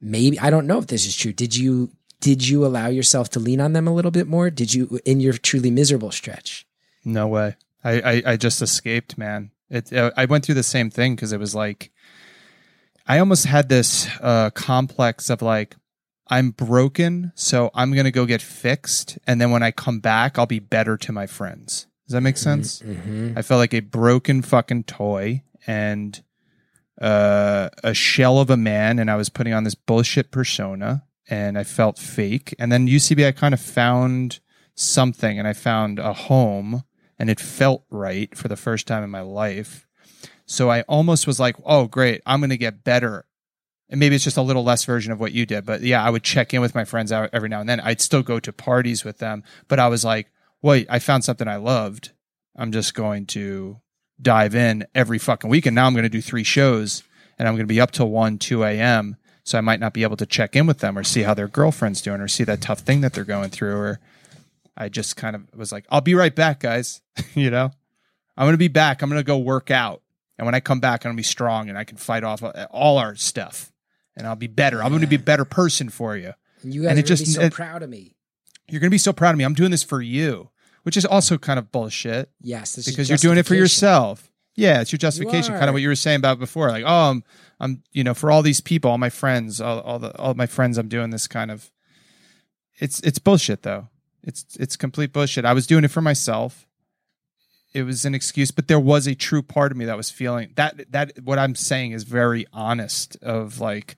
Speaker 4: maybe I don't know if this is true. Did you did you allow yourself to lean on them a little bit more? Did you in your truly miserable stretch?
Speaker 2: No way. I, I, I just escaped, man. It, uh, I went through the same thing because it was like, I almost had this uh, complex of like, I'm broken, so I'm gonna go get fixed, and then when I come back, I'll be better to my friends. Does that make sense?
Speaker 4: Mm-hmm.
Speaker 2: I felt like a broken fucking toy and uh, a shell of a man, and I was putting on this bullshit persona, and I felt fake. And then UCB, I kind of found something, and I found a home, and it felt right for the first time in my life. So I almost was like, "Oh, great, I'm going to get better." And maybe it's just a little less version of what you did, but yeah, I would check in with my friends every now and then. I'd still go to parties with them, but I was like, "Wait, I found something I loved. I'm just going to dive in every fucking week, and now I'm going to do three shows, and I'm going to be up till one, two a.m." So I might not be able to check in with them or see how their girlfriend's doing or see that tough thing that they're going through. Or I just kind of was like, I'll be right back, guys. you know, I'm going to be back. I'm going to go work out. And when I come back, I'm going to be strong and I can fight off uh, all our stuff and I'll be better. I'm going to be a better person for you.
Speaker 4: And you guys
Speaker 2: And
Speaker 4: are
Speaker 2: it just-
Speaker 4: be so
Speaker 2: it-
Speaker 4: proud of me.
Speaker 2: You're going to be so proud of me. I'm doing this for you, which is also kind of bullshit
Speaker 4: Yes, this is
Speaker 2: because you're doing it for yourself. Yeah, it's your justification, kind of what you were saying about before. Like, oh, I'm, I'm, you know, for all these people, all my friends, all, all the, all my friends, I'm doing this kind of. It's it's bullshit though. It's it's complete bullshit. I was doing it for myself. It was an excuse, but there was a true part of me that was feeling that that what I'm saying is very honest. Of like,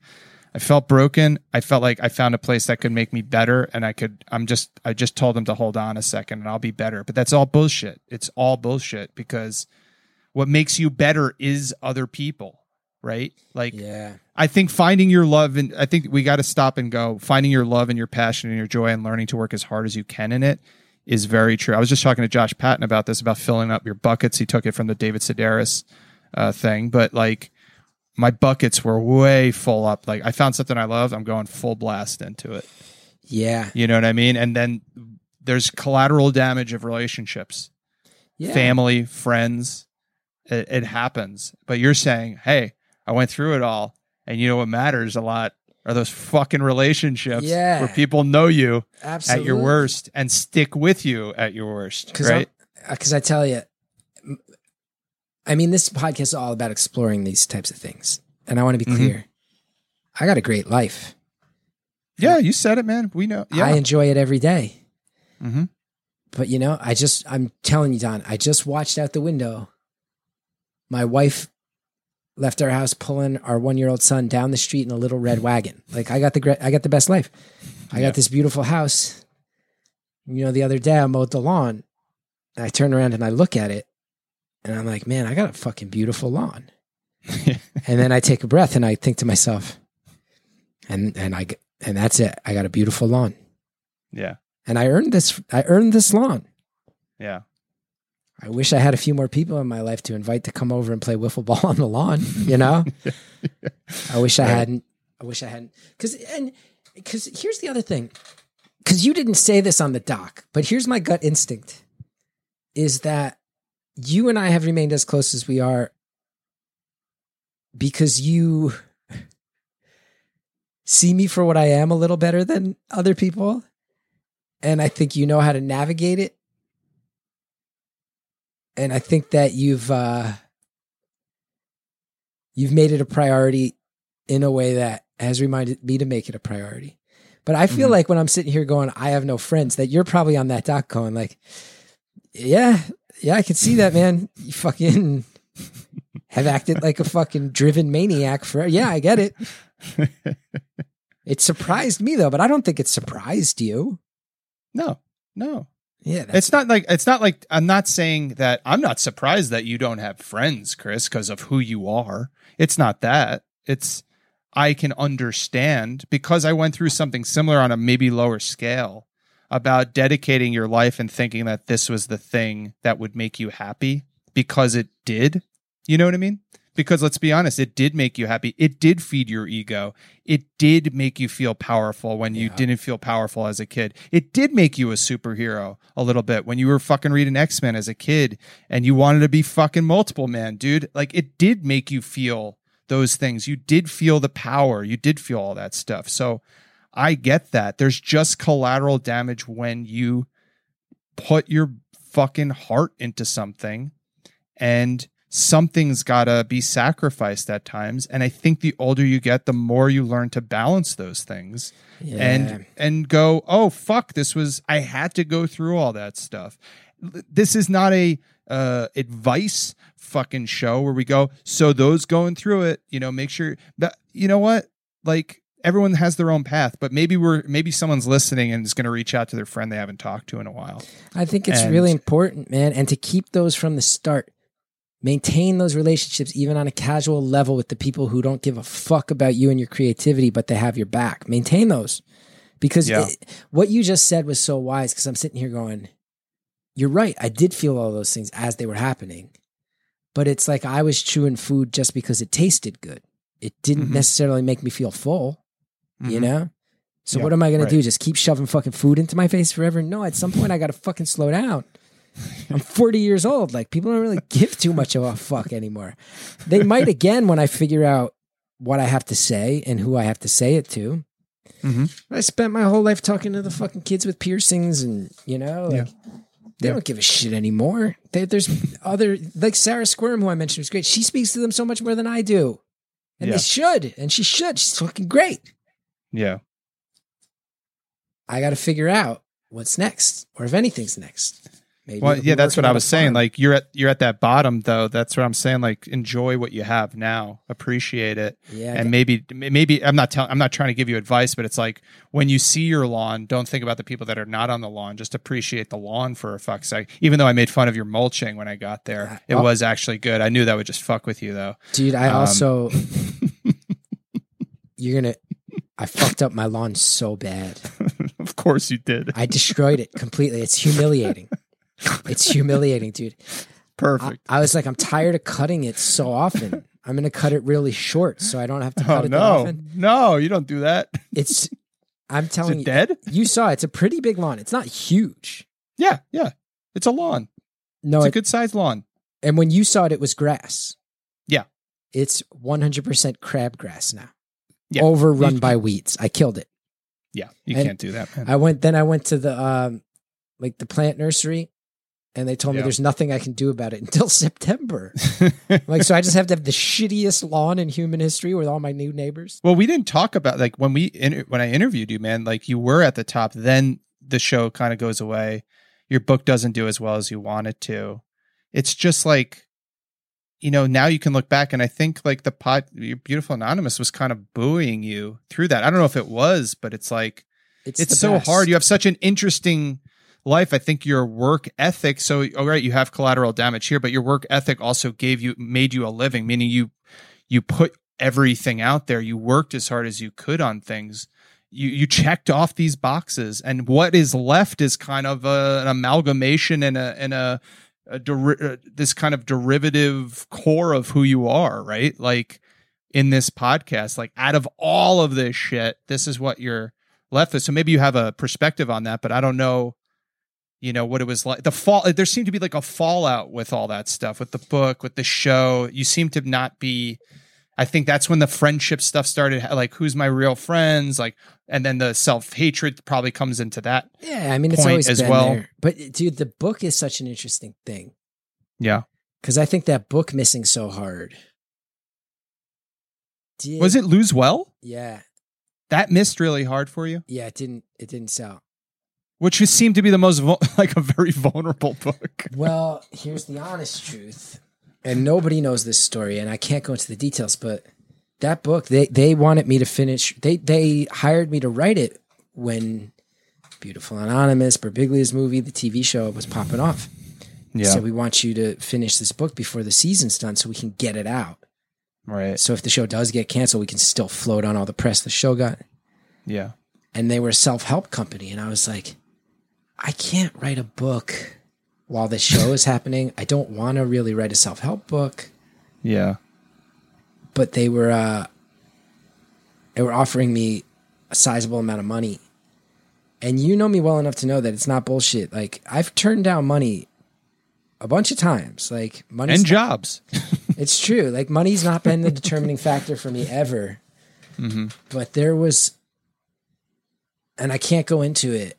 Speaker 2: I felt broken. I felt like I found a place that could make me better, and I could. I'm just. I just told them to hold on a second, and I'll be better. But that's all bullshit. It's all bullshit because what makes you better is other people, right? Like,
Speaker 4: Yeah.
Speaker 2: I think finding your love and I think we got to stop and go finding your love and your passion and your joy and learning to work as hard as you can in it is very true. I was just talking to Josh Patton about this about filling up your buckets. He took it from the David Sedaris uh, thing, but like my buckets were way full up. Like I found something I loved, I'm going full blast into it.
Speaker 4: Yeah.
Speaker 2: You know what I mean? And then there's collateral damage of relationships
Speaker 4: Yeah.
Speaker 2: family, friends. It, it happens. But you're saying, hey, I went through it all. And you know what matters a lot are those fucking relationships
Speaker 4: Yeah.
Speaker 2: where people know you
Speaker 4: Absolutely.
Speaker 2: at your worst and stick with you at your worst.
Speaker 4: Because
Speaker 2: Right?
Speaker 4: because I tell you, I mean, this podcast is all about exploring these types of things, and I want to be
Speaker 2: Mhm.
Speaker 4: clear. I got a great life.
Speaker 2: Yeah, you said it, man. We know. Yeah.
Speaker 4: I enjoy it every day.
Speaker 2: Mhm.
Speaker 4: But you know, I just I'm telling you, Don, I just watched out the window. My wife left our house pulling our one year old son down the street in a little red wagon. Like I got the I got the best life. I
Speaker 2: Yeah.
Speaker 4: got this beautiful house. You know, the other day I mowed the lawn. I turn around and I look at it and I'm like, man, I got a fucking beautiful lawn. and then I take a breath and I think to myself, and and I and that's it. I got a beautiful lawn
Speaker 2: yeah.
Speaker 4: and I earned this. I earned this lawn.
Speaker 2: Yeah.
Speaker 4: I wish I had a few more people in my life to invite to come over and play wiffle ball on the lawn. You know, I wish I
Speaker 2: Right.
Speaker 4: hadn't. I wish I hadn't. Because and because here's the other thing. Because you didn't say this on the doc, but here's my gut instinct: is that you and I have remained as close as we are because you see me for what I am a little better than other people. And I think you know how to navigate it. And I think that you've uh you've made it a priority in a way that has reminded me to make it a priority. But I feel
Speaker 2: Mhm.
Speaker 4: like when I'm sitting here going, I have no friends, that you're probably on that dock going like, yeah, yeah, I can see that, man. You fucking have acted like a fucking driven maniac for yeah, I get it. It surprised me though, but I don't think it surprised you.
Speaker 2: no, no.
Speaker 4: Yeah,
Speaker 2: It's not like it's not like I'm not saying that I'm not surprised that you don't have friends, Chris, because of who you are. It's not that. It's I can understand because I went through something similar on a maybe lower scale about dedicating your life and thinking that this was the thing that would make you happy because it did. You know what I mean? Because let's be honest, it did make you happy. It did feed your ego. It did make you feel powerful when you
Speaker 4: Yeah.
Speaker 2: didn't feel powerful as a kid. It did make you a superhero a little bit when you were fucking reading X Men as a kid and you wanted to be fucking multiple man, dude. Like it did make you feel those things. You did feel the power. You did feel all that stuff. So I get that. There's just collateral damage when you put your fucking heart into something and something's got to be sacrificed at times and i think the older you get the more you learn to balance those things
Speaker 4: yeah.
Speaker 2: and and go oh fuck this was i had to go through all that stuff this is not a uh advice fucking show where we go so those going through it you know make sure that you know what like everyone has their own path, but maybe we're maybe someone's listening and is going to reach out to their friend they haven't talked to in a while.
Speaker 4: I think it's
Speaker 2: And-
Speaker 4: really important, man, and to keep those from the start. Maintain those relationships even on a casual level with the people who don't give a fuck about you and your creativity, but they have your back. Maintain those. Because
Speaker 2: Yeah.
Speaker 4: it- what you just said was so wise because I'm sitting here going, You're right. I did feel all those things as they were happening. But it's like I was chewing food just because it tasted good. It didn't
Speaker 2: Mhm.
Speaker 4: necessarily make me feel full, you
Speaker 2: Mhm.
Speaker 4: know? So
Speaker 2: Yeah,
Speaker 4: what am I going
Speaker 2: right.
Speaker 4: to do? Just keep shoving fucking food into my face forever? No, at some point I got to fucking slow down. I'm 40 years old. Like people don't really give too much of a fuck anymore. They might again when I figure out what I have to say and who I have to say it to.
Speaker 2: Mhm.
Speaker 4: I spent my whole life talking to the fucking kids with piercings and, you know, like they
Speaker 2: Yeah.
Speaker 4: don't give a shit anymore. They, there's other, like Sarah Squirm, who I mentioned was great. She speaks to them so much more than I do. And
Speaker 2: Yeah.
Speaker 4: they should. And she should. She's fucking great.
Speaker 2: Yeah.
Speaker 4: I got to figure out what's next or if anything's next. Maybe
Speaker 2: Well, yeah, that's what I was saying.
Speaker 4: farm.
Speaker 2: Like you're at you're at that bottom though. That's what I'm saying. Like enjoy what you have now, appreciate it,
Speaker 4: yeah,
Speaker 2: and maybe maybe I'm not telling I'm not trying to give you advice, but it's like when you see your lawn, don't think about the people that are not on the lawn. Just appreciate the lawn for a fuck's sake. Even though I made fun of your mulching when I got there, it
Speaker 4: Oh.
Speaker 2: was actually good. I knew that would just fuck with you though.
Speaker 4: dude. I
Speaker 2: um,
Speaker 4: also you're gonna. I fucked up my lawn so bad.
Speaker 2: of course you did.
Speaker 4: I destroyed it completely. It's humiliating. It's humiliating, dude.
Speaker 2: Perfect.
Speaker 4: I was like, I'm tired of cutting it so often. I'm gonna cut it really short so I don't have to cut
Speaker 2: oh
Speaker 4: it
Speaker 2: no,
Speaker 4: often.
Speaker 2: no, you don't do that.
Speaker 4: It's. I'm
Speaker 2: Is
Speaker 4: telling
Speaker 2: it
Speaker 4: you,
Speaker 2: dead?
Speaker 4: you saw it's a pretty big lawn. It's not huge.
Speaker 2: Yeah, yeah. It's a lawn.
Speaker 4: No,
Speaker 2: It's a
Speaker 4: it,
Speaker 2: good sized lawn.
Speaker 4: and when you saw it, it was grass.
Speaker 2: Yeah.
Speaker 4: It's 100% crabgrass now.
Speaker 2: Yeah.
Speaker 4: Overrun by weeds. I killed it.
Speaker 2: Yeah, you
Speaker 4: And
Speaker 2: can't do that, man.
Speaker 4: I went then I went to the um like the plant nursery and they told me
Speaker 2: Yeah.
Speaker 4: there's nothing I can do about it until September. like so I just have to have the shittiest lawn in human history with all my new neighbors.
Speaker 2: Well, we didn't talk about like when we inter- when I interviewed you, man. Like you were at the top, then the show kind of goes away. Your book doesn't do as well as you want it to. It's just like, you know, now you can look back and I think like the pot, your beautiful anonymous was kind of buoying you through that. I don't know if it was, but it's like
Speaker 4: It's,
Speaker 2: it's so
Speaker 4: best.
Speaker 2: hard. You have such an interesting life. I think your work ethic. So, all right, you have collateral damage here, but your work ethic also gave you, made you a living, meaning you, you put everything out there. You worked as hard as you could on things. You, you checked off these boxes and what is left is kind of a, an amalgamation and a, and a, a deri- uh, this kind of derivative core of who you are, right? Like in this podcast, like out of all of this shit, this is what you're left with. So maybe you have a perspective on that, but I don't know, you know, what it was like. The fall, there seemed to be like a fallout with all that stuff, with the book, with the show. You seem to not be. I think that's when the friendship stuff started. Like, who's my real friends? Like, and then the self hatred probably comes into that.
Speaker 4: Yeah, I mean it's
Speaker 2: point
Speaker 4: always
Speaker 2: as well.
Speaker 4: there. But dude, the book is such an interesting thing
Speaker 2: Yeah.
Speaker 4: cuz I think that book missing so hard. Did,
Speaker 2: Was it lose well?
Speaker 4: Yeah.
Speaker 2: That missed really hard for you,
Speaker 4: Yeah, it didn't it didn't sell.
Speaker 2: Which seemed to be the most vul- like a very vulnerable book.
Speaker 4: Well, here's the honest truth. And nobody knows this story, and I can't go into the details, but that book, they they wanted me to finish. They they hired me to write it when Beautiful Anonymous, Birbiglia's movie, the TV show was popping off.
Speaker 2: Yeah.
Speaker 4: So we want you to finish this book before the season's done so we can get it out.
Speaker 2: right.
Speaker 4: So if the show does get canceled, we can still float on all the press the show got.
Speaker 2: Yeah.
Speaker 4: And they were a self help company. And I was like, I can't write a book while this show is happening. I don't want to really write a self help book.
Speaker 2: Yeah.
Speaker 4: But they were uh they were offering me a sizable amount of money. And you know me well enough to know that it's not bullshit. Like I've turned down money a bunch of times. Like money
Speaker 2: And jobs.
Speaker 4: It's true. Like money's not been the determining factor for me ever. But there was, and I can't go into it.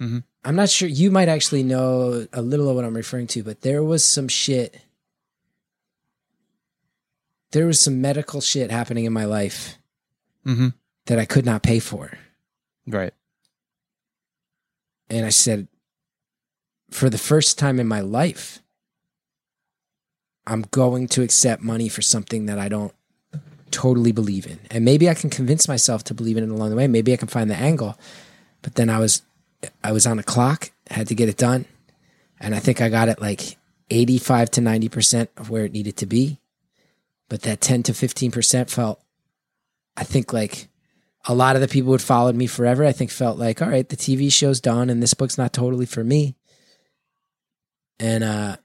Speaker 2: Mhm.
Speaker 4: I'm not sure. You might actually know a little of what I'm referring to, but there was some shit. There was some medical shit happening in my life
Speaker 2: Mm-hmm.
Speaker 4: that I could not pay for.
Speaker 2: Right.
Speaker 4: And I said, for the first time in my life, I'm going to accept money for something that I don't totally believe in. And maybe I can convince myself to believe in it along the way. Maybe I can find the angle. But then I was I was on a clock, had to get it done. And I think I got it like 85 to 90% of where it needed to be. But that 10 to 15% felt I think like a lot of the people who had followed me forever, I think felt like, all right, the TV show's done and this book's not totally for me. And uh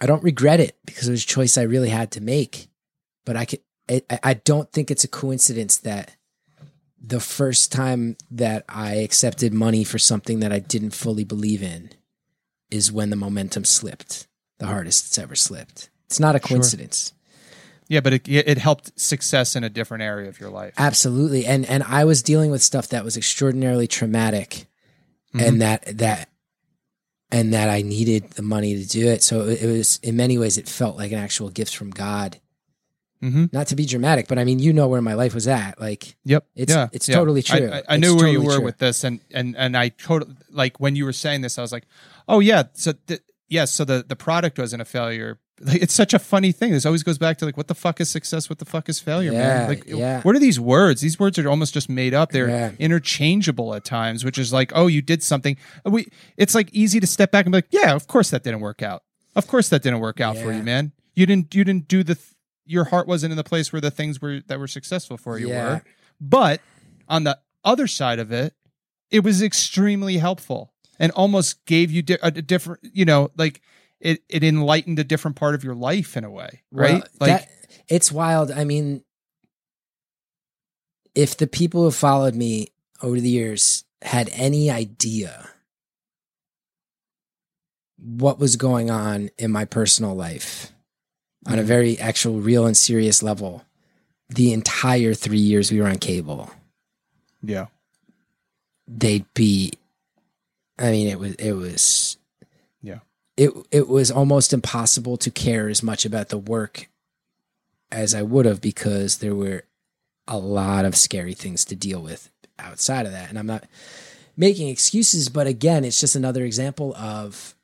Speaker 4: I don't regret it because it was a choice I really had to make. But I could I, I don't think it's a coincidence that the first time that I accepted money for something that I didn't fully believe in is when the momentum slipped, the hardest it's ever slipped. It's not a coincidence.
Speaker 2: Yeah, but it it helped success in a different area of your life.
Speaker 4: Absolutely. And and I was dealing with stuff that was extraordinarily traumatic
Speaker 2: Mm-hmm.
Speaker 4: and that that and that I needed the money to do it. So it was in many ways it felt like an actual gift from God.
Speaker 2: Mhm.
Speaker 4: Not to be dramatic, but I mean, you know where my life was at. Like
Speaker 2: Yep.
Speaker 4: It's-
Speaker 2: yeah.
Speaker 4: it's
Speaker 2: yeah.
Speaker 4: totally true.
Speaker 2: I, I
Speaker 4: It's
Speaker 2: knew where you were
Speaker 4: true.
Speaker 2: with this, and and and I totally like when you were saying this, I was like, oh yeah, so th- yes, so the the product wasn't a failure. Like, it's such a funny thing. This always goes back to like, what the fuck is success? What the fuck is failure,
Speaker 4: Yeah,
Speaker 2: man? Like,
Speaker 4: yeah.
Speaker 2: what are these words? These words are almost just made up. They're
Speaker 4: Yeah.
Speaker 2: interchangeable at times, which is like, oh, you did something. We, it's like easy to step back and be like, yeah, of course that didn't work out. Of course that didn't work out for you, man. You didn't, you didn't do the. Th- your heart wasn't in the place where the things were that were successful for you
Speaker 4: Yeah.
Speaker 2: were. But on the other side of it, it was extremely helpful and almost gave you di- a, different, you know, like it, it enlightened a different part of your life in a way, right?
Speaker 4: Well,
Speaker 2: like,
Speaker 4: that, it's wild. I mean, if the people who followed me over the years had any idea what was going on in my personal life on a very actual, real, and serious level, the entire three years we were on cable,
Speaker 2: yeah,
Speaker 4: they'd be. I mean, it was it was
Speaker 2: yeah,
Speaker 4: it it was almost impossible to care as much about the work as I would have because there were a lot of scary things to deal with outside of that. And I'm not making excuses, but again, it's just another example of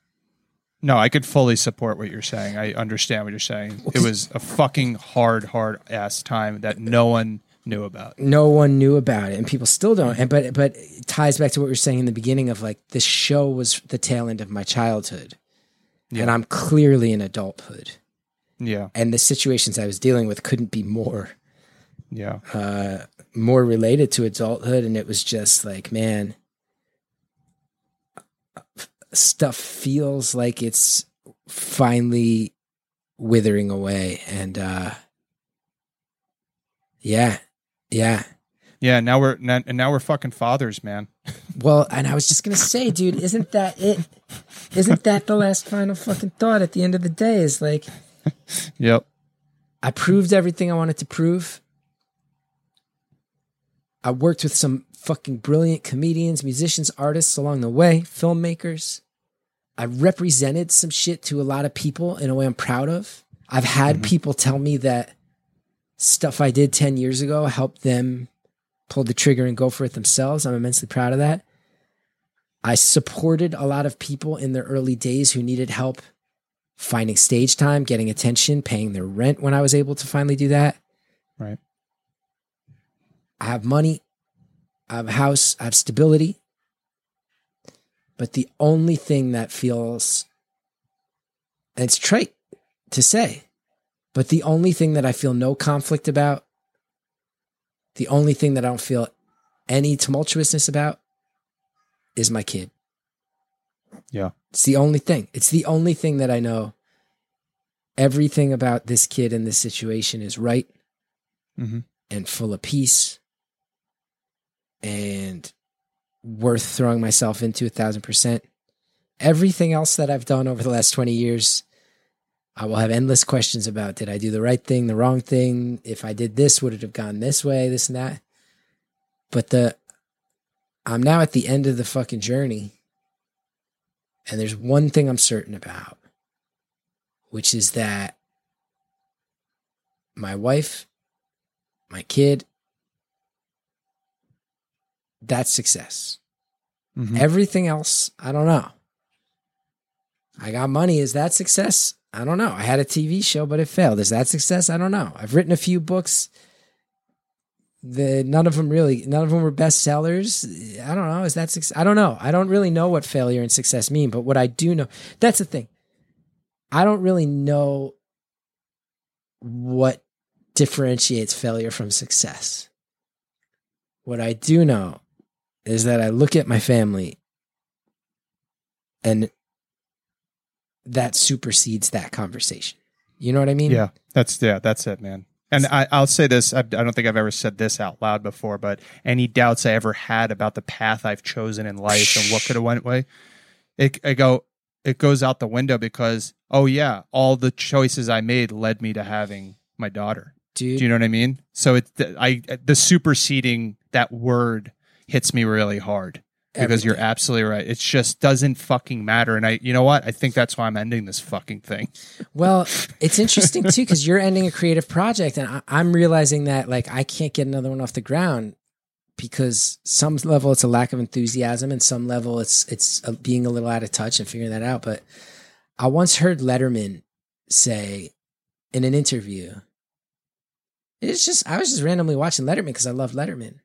Speaker 2: No, I could fully support what you're saying. I understand what you're saying. It was a fucking hard, hard ass time that no one knew about.
Speaker 4: no one knew about it and people still don't. And but but it ties back to what we were saying in the beginning of like this show was the tail end of my childhood. And I'm clearly in adulthood.
Speaker 2: Yeah,
Speaker 4: And the situations I was dealing with couldn't be more
Speaker 2: yeah,
Speaker 4: uh, more related to adulthood, and it was just like, man, stuff feels like it's finally withering away, and uh, yeah, yeah.
Speaker 2: yeah. Now we're now, and now we're fucking fathers, man.
Speaker 4: Well, and I was just gonna say, dude, isn't that it? Isn't that the last final fucking thought at the end of the day? Is like,
Speaker 2: Yep.
Speaker 4: I proved everything I wanted to prove. I worked with some fucking brilliant comedians, musicians, artists along the way, filmmakers. I represented some shit to a lot of people in a way I'm proud of. I've had mm-hmm. people tell me that stuff I did 10 years ago helped them pull the trigger and go for it themselves. I'm immensely proud of that. I supported a lot of people in their early days who needed help finding stage time, getting attention, paying their rent when I was able to finally do that.
Speaker 2: Right.
Speaker 4: I have money, I have a house, I have stability. But the only thing that feels, and it's trite to say, but the only thing that I feel no conflict about, the only thing that I don't feel any tumultuousness about is my kid.
Speaker 2: Yeah.
Speaker 4: It's the only thing. It's the only thing that I know. Everything about this kid and this situation is right
Speaker 2: Mhm.
Speaker 4: and full of peace and worth throwing myself into a thousand percent. Everything else that I've done over the last 20 years, I will have endless questions about. Did I do the right thing, the wrong thing? If I did this, would it have gone this way, this and that? But the, I'm now at the end of the fucking journey. And there's one thing I'm certain about, which is that my wife, my kid, that's success.
Speaker 2: Mhm.
Speaker 4: Everything else, I don't know. I got money. Is that success? I don't know. I had a TV show, but it failed. Is that success? I don't know. I've written a few books. The none of them really, none of them were bestsellers. I don't know. Is that success? I don't know. I don't really know what failure and success mean. But what I do know, that's the thing. I don't really know what differentiates failure from success. What I do know is that I look at my family and that supersedes that conversation. You know what I mean?
Speaker 2: Yeah, that's yeah, that's it, man. And I, I'll say this: I, I don't think I've ever said this out loud before, but any doubts I ever had about the path I've chosen in life and what could have went way, it I go it goes out the window because oh yeah, all the choices I made led me to having my daughter.
Speaker 4: Dude,
Speaker 2: Do you know what I mean? So it's I the superseding that word hits me really hard because you're absolutely right. It just doesn't fucking matter. And I, you know what? I think that's why I'm ending this fucking thing.
Speaker 4: Well, it's interesting too because you're ending a creative project, and I, I'm realizing that like I can't get another one off the ground because some level it's a lack of enthusiasm, and some level it's it's uh being a little out of touch and figuring that out. But I once heard Letterman say in an interview, it's just I was just randomly watching Letterman because I love Letterman,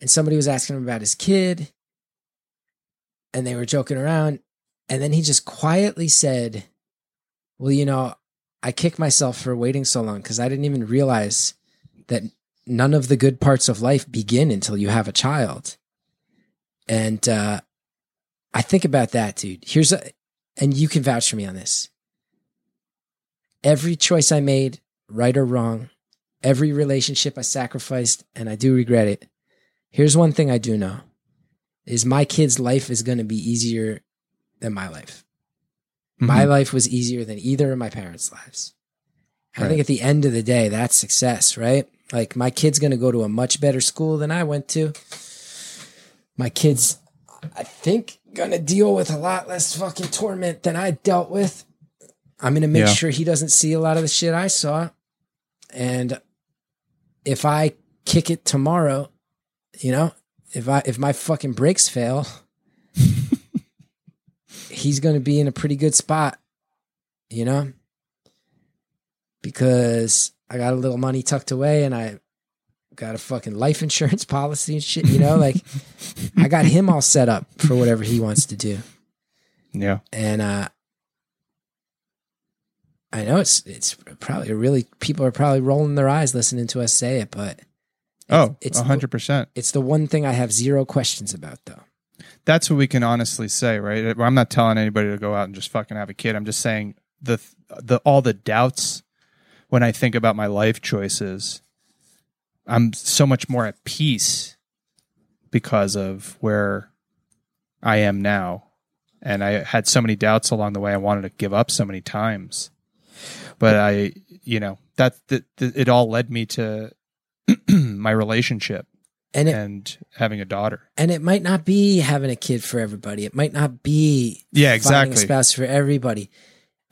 Speaker 4: and somebody was asking him about his kid, and they were joking around, and then he just quietly said well, you know, I kick myself for waiting so long because I didn't even realize that none of the good parts of life begin until you have a child. And uh, I think about that, dude. Here's a, and you can vouch for me on this. Every choice I made, right or wrong, every relationship I sacrificed, and I do regret it. Here's one thing I do know is my kid's life is going to be easier than my life my mm-hmm. life was easier than either of my parents' lives. I think at the end of the day, that's success, right? Like my kid's going to go to a much better school than I went to. My kid's, I think, going to deal with a lot less fucking torment than I dealt with. I'm going to make
Speaker 2: Yeah.
Speaker 4: sure he doesn't see a lot of the shit I saw. And if I kick it tomorrow, you know, if I if my fucking brakes fail, he's going to be in a pretty good spot, you know? Because I got a little money tucked away and I got a fucking life insurance policy and shit, you know? Like I got him all set up for whatever he wants to do.
Speaker 2: Yeah.
Speaker 4: And uh I know it's it's probably a really people are probably rolling their eyes listening to us say it, but
Speaker 2: Oh,
Speaker 4: it's
Speaker 2: a hundred percent.
Speaker 4: it's the one thing I have zero questions about though.
Speaker 2: That's what we can honestly say, right? I'm not telling anybody to go out and just fucking have a kid. I'm just saying the the all the doubts when I think about my life choices, I'm so much more at peace because of where I am now. And I had so many doubts along the way. I wanted to give up so many times. But I, you know, that, that, that it all led me to my relationship
Speaker 4: And it
Speaker 2: and having a daughter.
Speaker 4: and it might not be having a kid for everybody. It might not be
Speaker 2: Yeah,
Speaker 4: finding
Speaker 2: exactly.
Speaker 4: a spouse for everybody.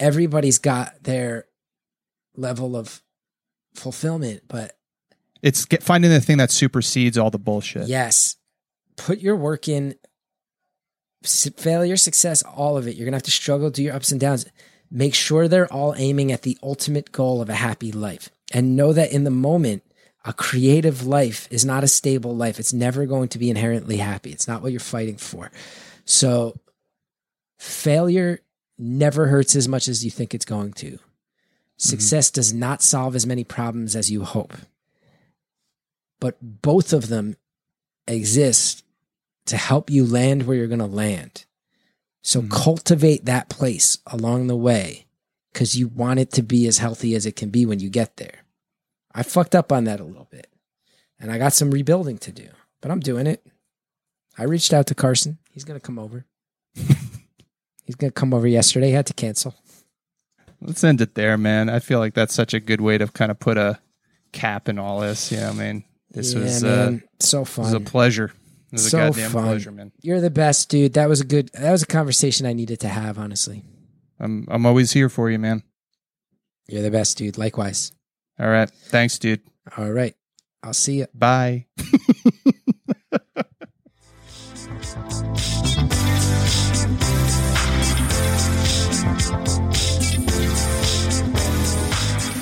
Speaker 4: Everybody's got their level of fulfillment, but
Speaker 2: It's get, finding the thing that supersedes all the bullshit.
Speaker 4: yes, put your work in. Failure, success, all of it. You're gonna have to struggle, do your ups and downs. Make sure they're all aiming at the ultimate goal of a happy life, and know that in the moment, a creative life is not a stable life. It's never going to be inherently happy. It's not what you're fighting for. So, failure never hurts as much as you think it's going to. Mm-hmm. Success does not solve as many problems as you hope. But both of them exist to help you land where you're going to land. So mm-hmm. cultivate that place along the way because you want it to be as healthy as it can be when you get there. I fucked up on that a little bit and I got some rebuilding to do, but I'm doing it. I reached out to Carson. He's going to come over. He's going to come over yesterday. He had to cancel.
Speaker 2: Let's end it there, man. I feel like that's such a good way to kind of put a cap in all this. You know, I mean, this
Speaker 4: yeah,
Speaker 2: was uh,
Speaker 4: so
Speaker 2: this was a
Speaker 4: fun.
Speaker 2: pleasure. It was
Speaker 4: So
Speaker 2: a goddamn
Speaker 4: fun.
Speaker 2: pleasure, man.
Speaker 4: You're the best, dude. That was a good, that was a conversation I needed to have, honestly.
Speaker 2: I'm I'm always here for you, man.
Speaker 4: You're the best, dude. Likewise.
Speaker 2: All right, thanks, dude.
Speaker 4: All right. I'll see you.
Speaker 2: Bye.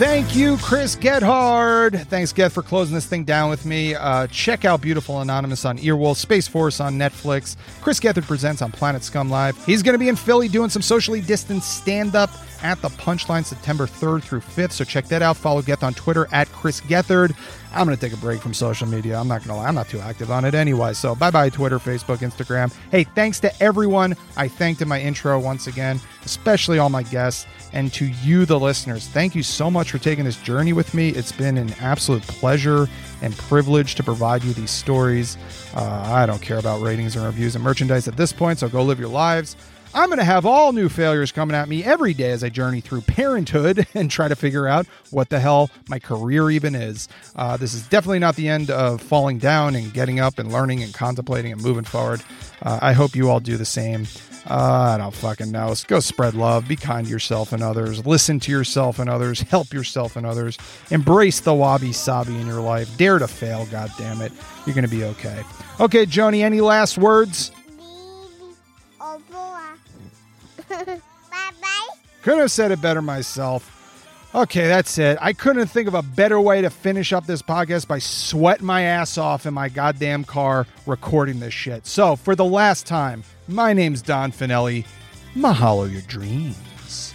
Speaker 2: Thank you, Chris Gethard. Thanks, Geth, for closing this thing down with me. Uh, check out Beautiful Anonymous on Earwolf, Space Force on Netflix. Chris Gethard presents on Planet Scum Live. He's going to be in Philly doing some socially distanced stand up at the Punchline September 3rd through 5th. So check that out. Follow Geth on Twitter at Chris Gethard. I'm going to take a break from social media. I'm not going to lie. I'm not too active on it anyway. So bye bye, Twitter, Facebook, Instagram. Hey, thanks to everyone I thanked in my intro once again, especially all my guests, and to you, the listeners. Thank you so much for taking this journey with me. It's been an absolute pleasure and privilege to provide you these stories. Uh, I don't care about ratings and reviews and merchandise at this point, so go live your lives. I'm going to have all new failures coming at me every day as I journey through parenthood and try to figure out what the hell my career even is. Uh, this is definitely not the end of falling down and getting up and learning and contemplating and moving forward. Uh, I hope you all do the same. Uh, I don't fucking know. Go spread love. Be kind to yourself and others. Listen to yourself and others. Help yourself and others. Embrace the wabi sabi in your life. Dare to fail. God damn it. You're going to be okay. Okay, Joni. Any last words?
Speaker 1: Bye bye.
Speaker 2: Couldn't have said it better myself. Okay, that's it. I couldn't think of a better way to finish up this podcast by sweating my ass off in my goddamn car recording this shit. So, for the last time, my name's Don Fanelli. Mahalo your dreams.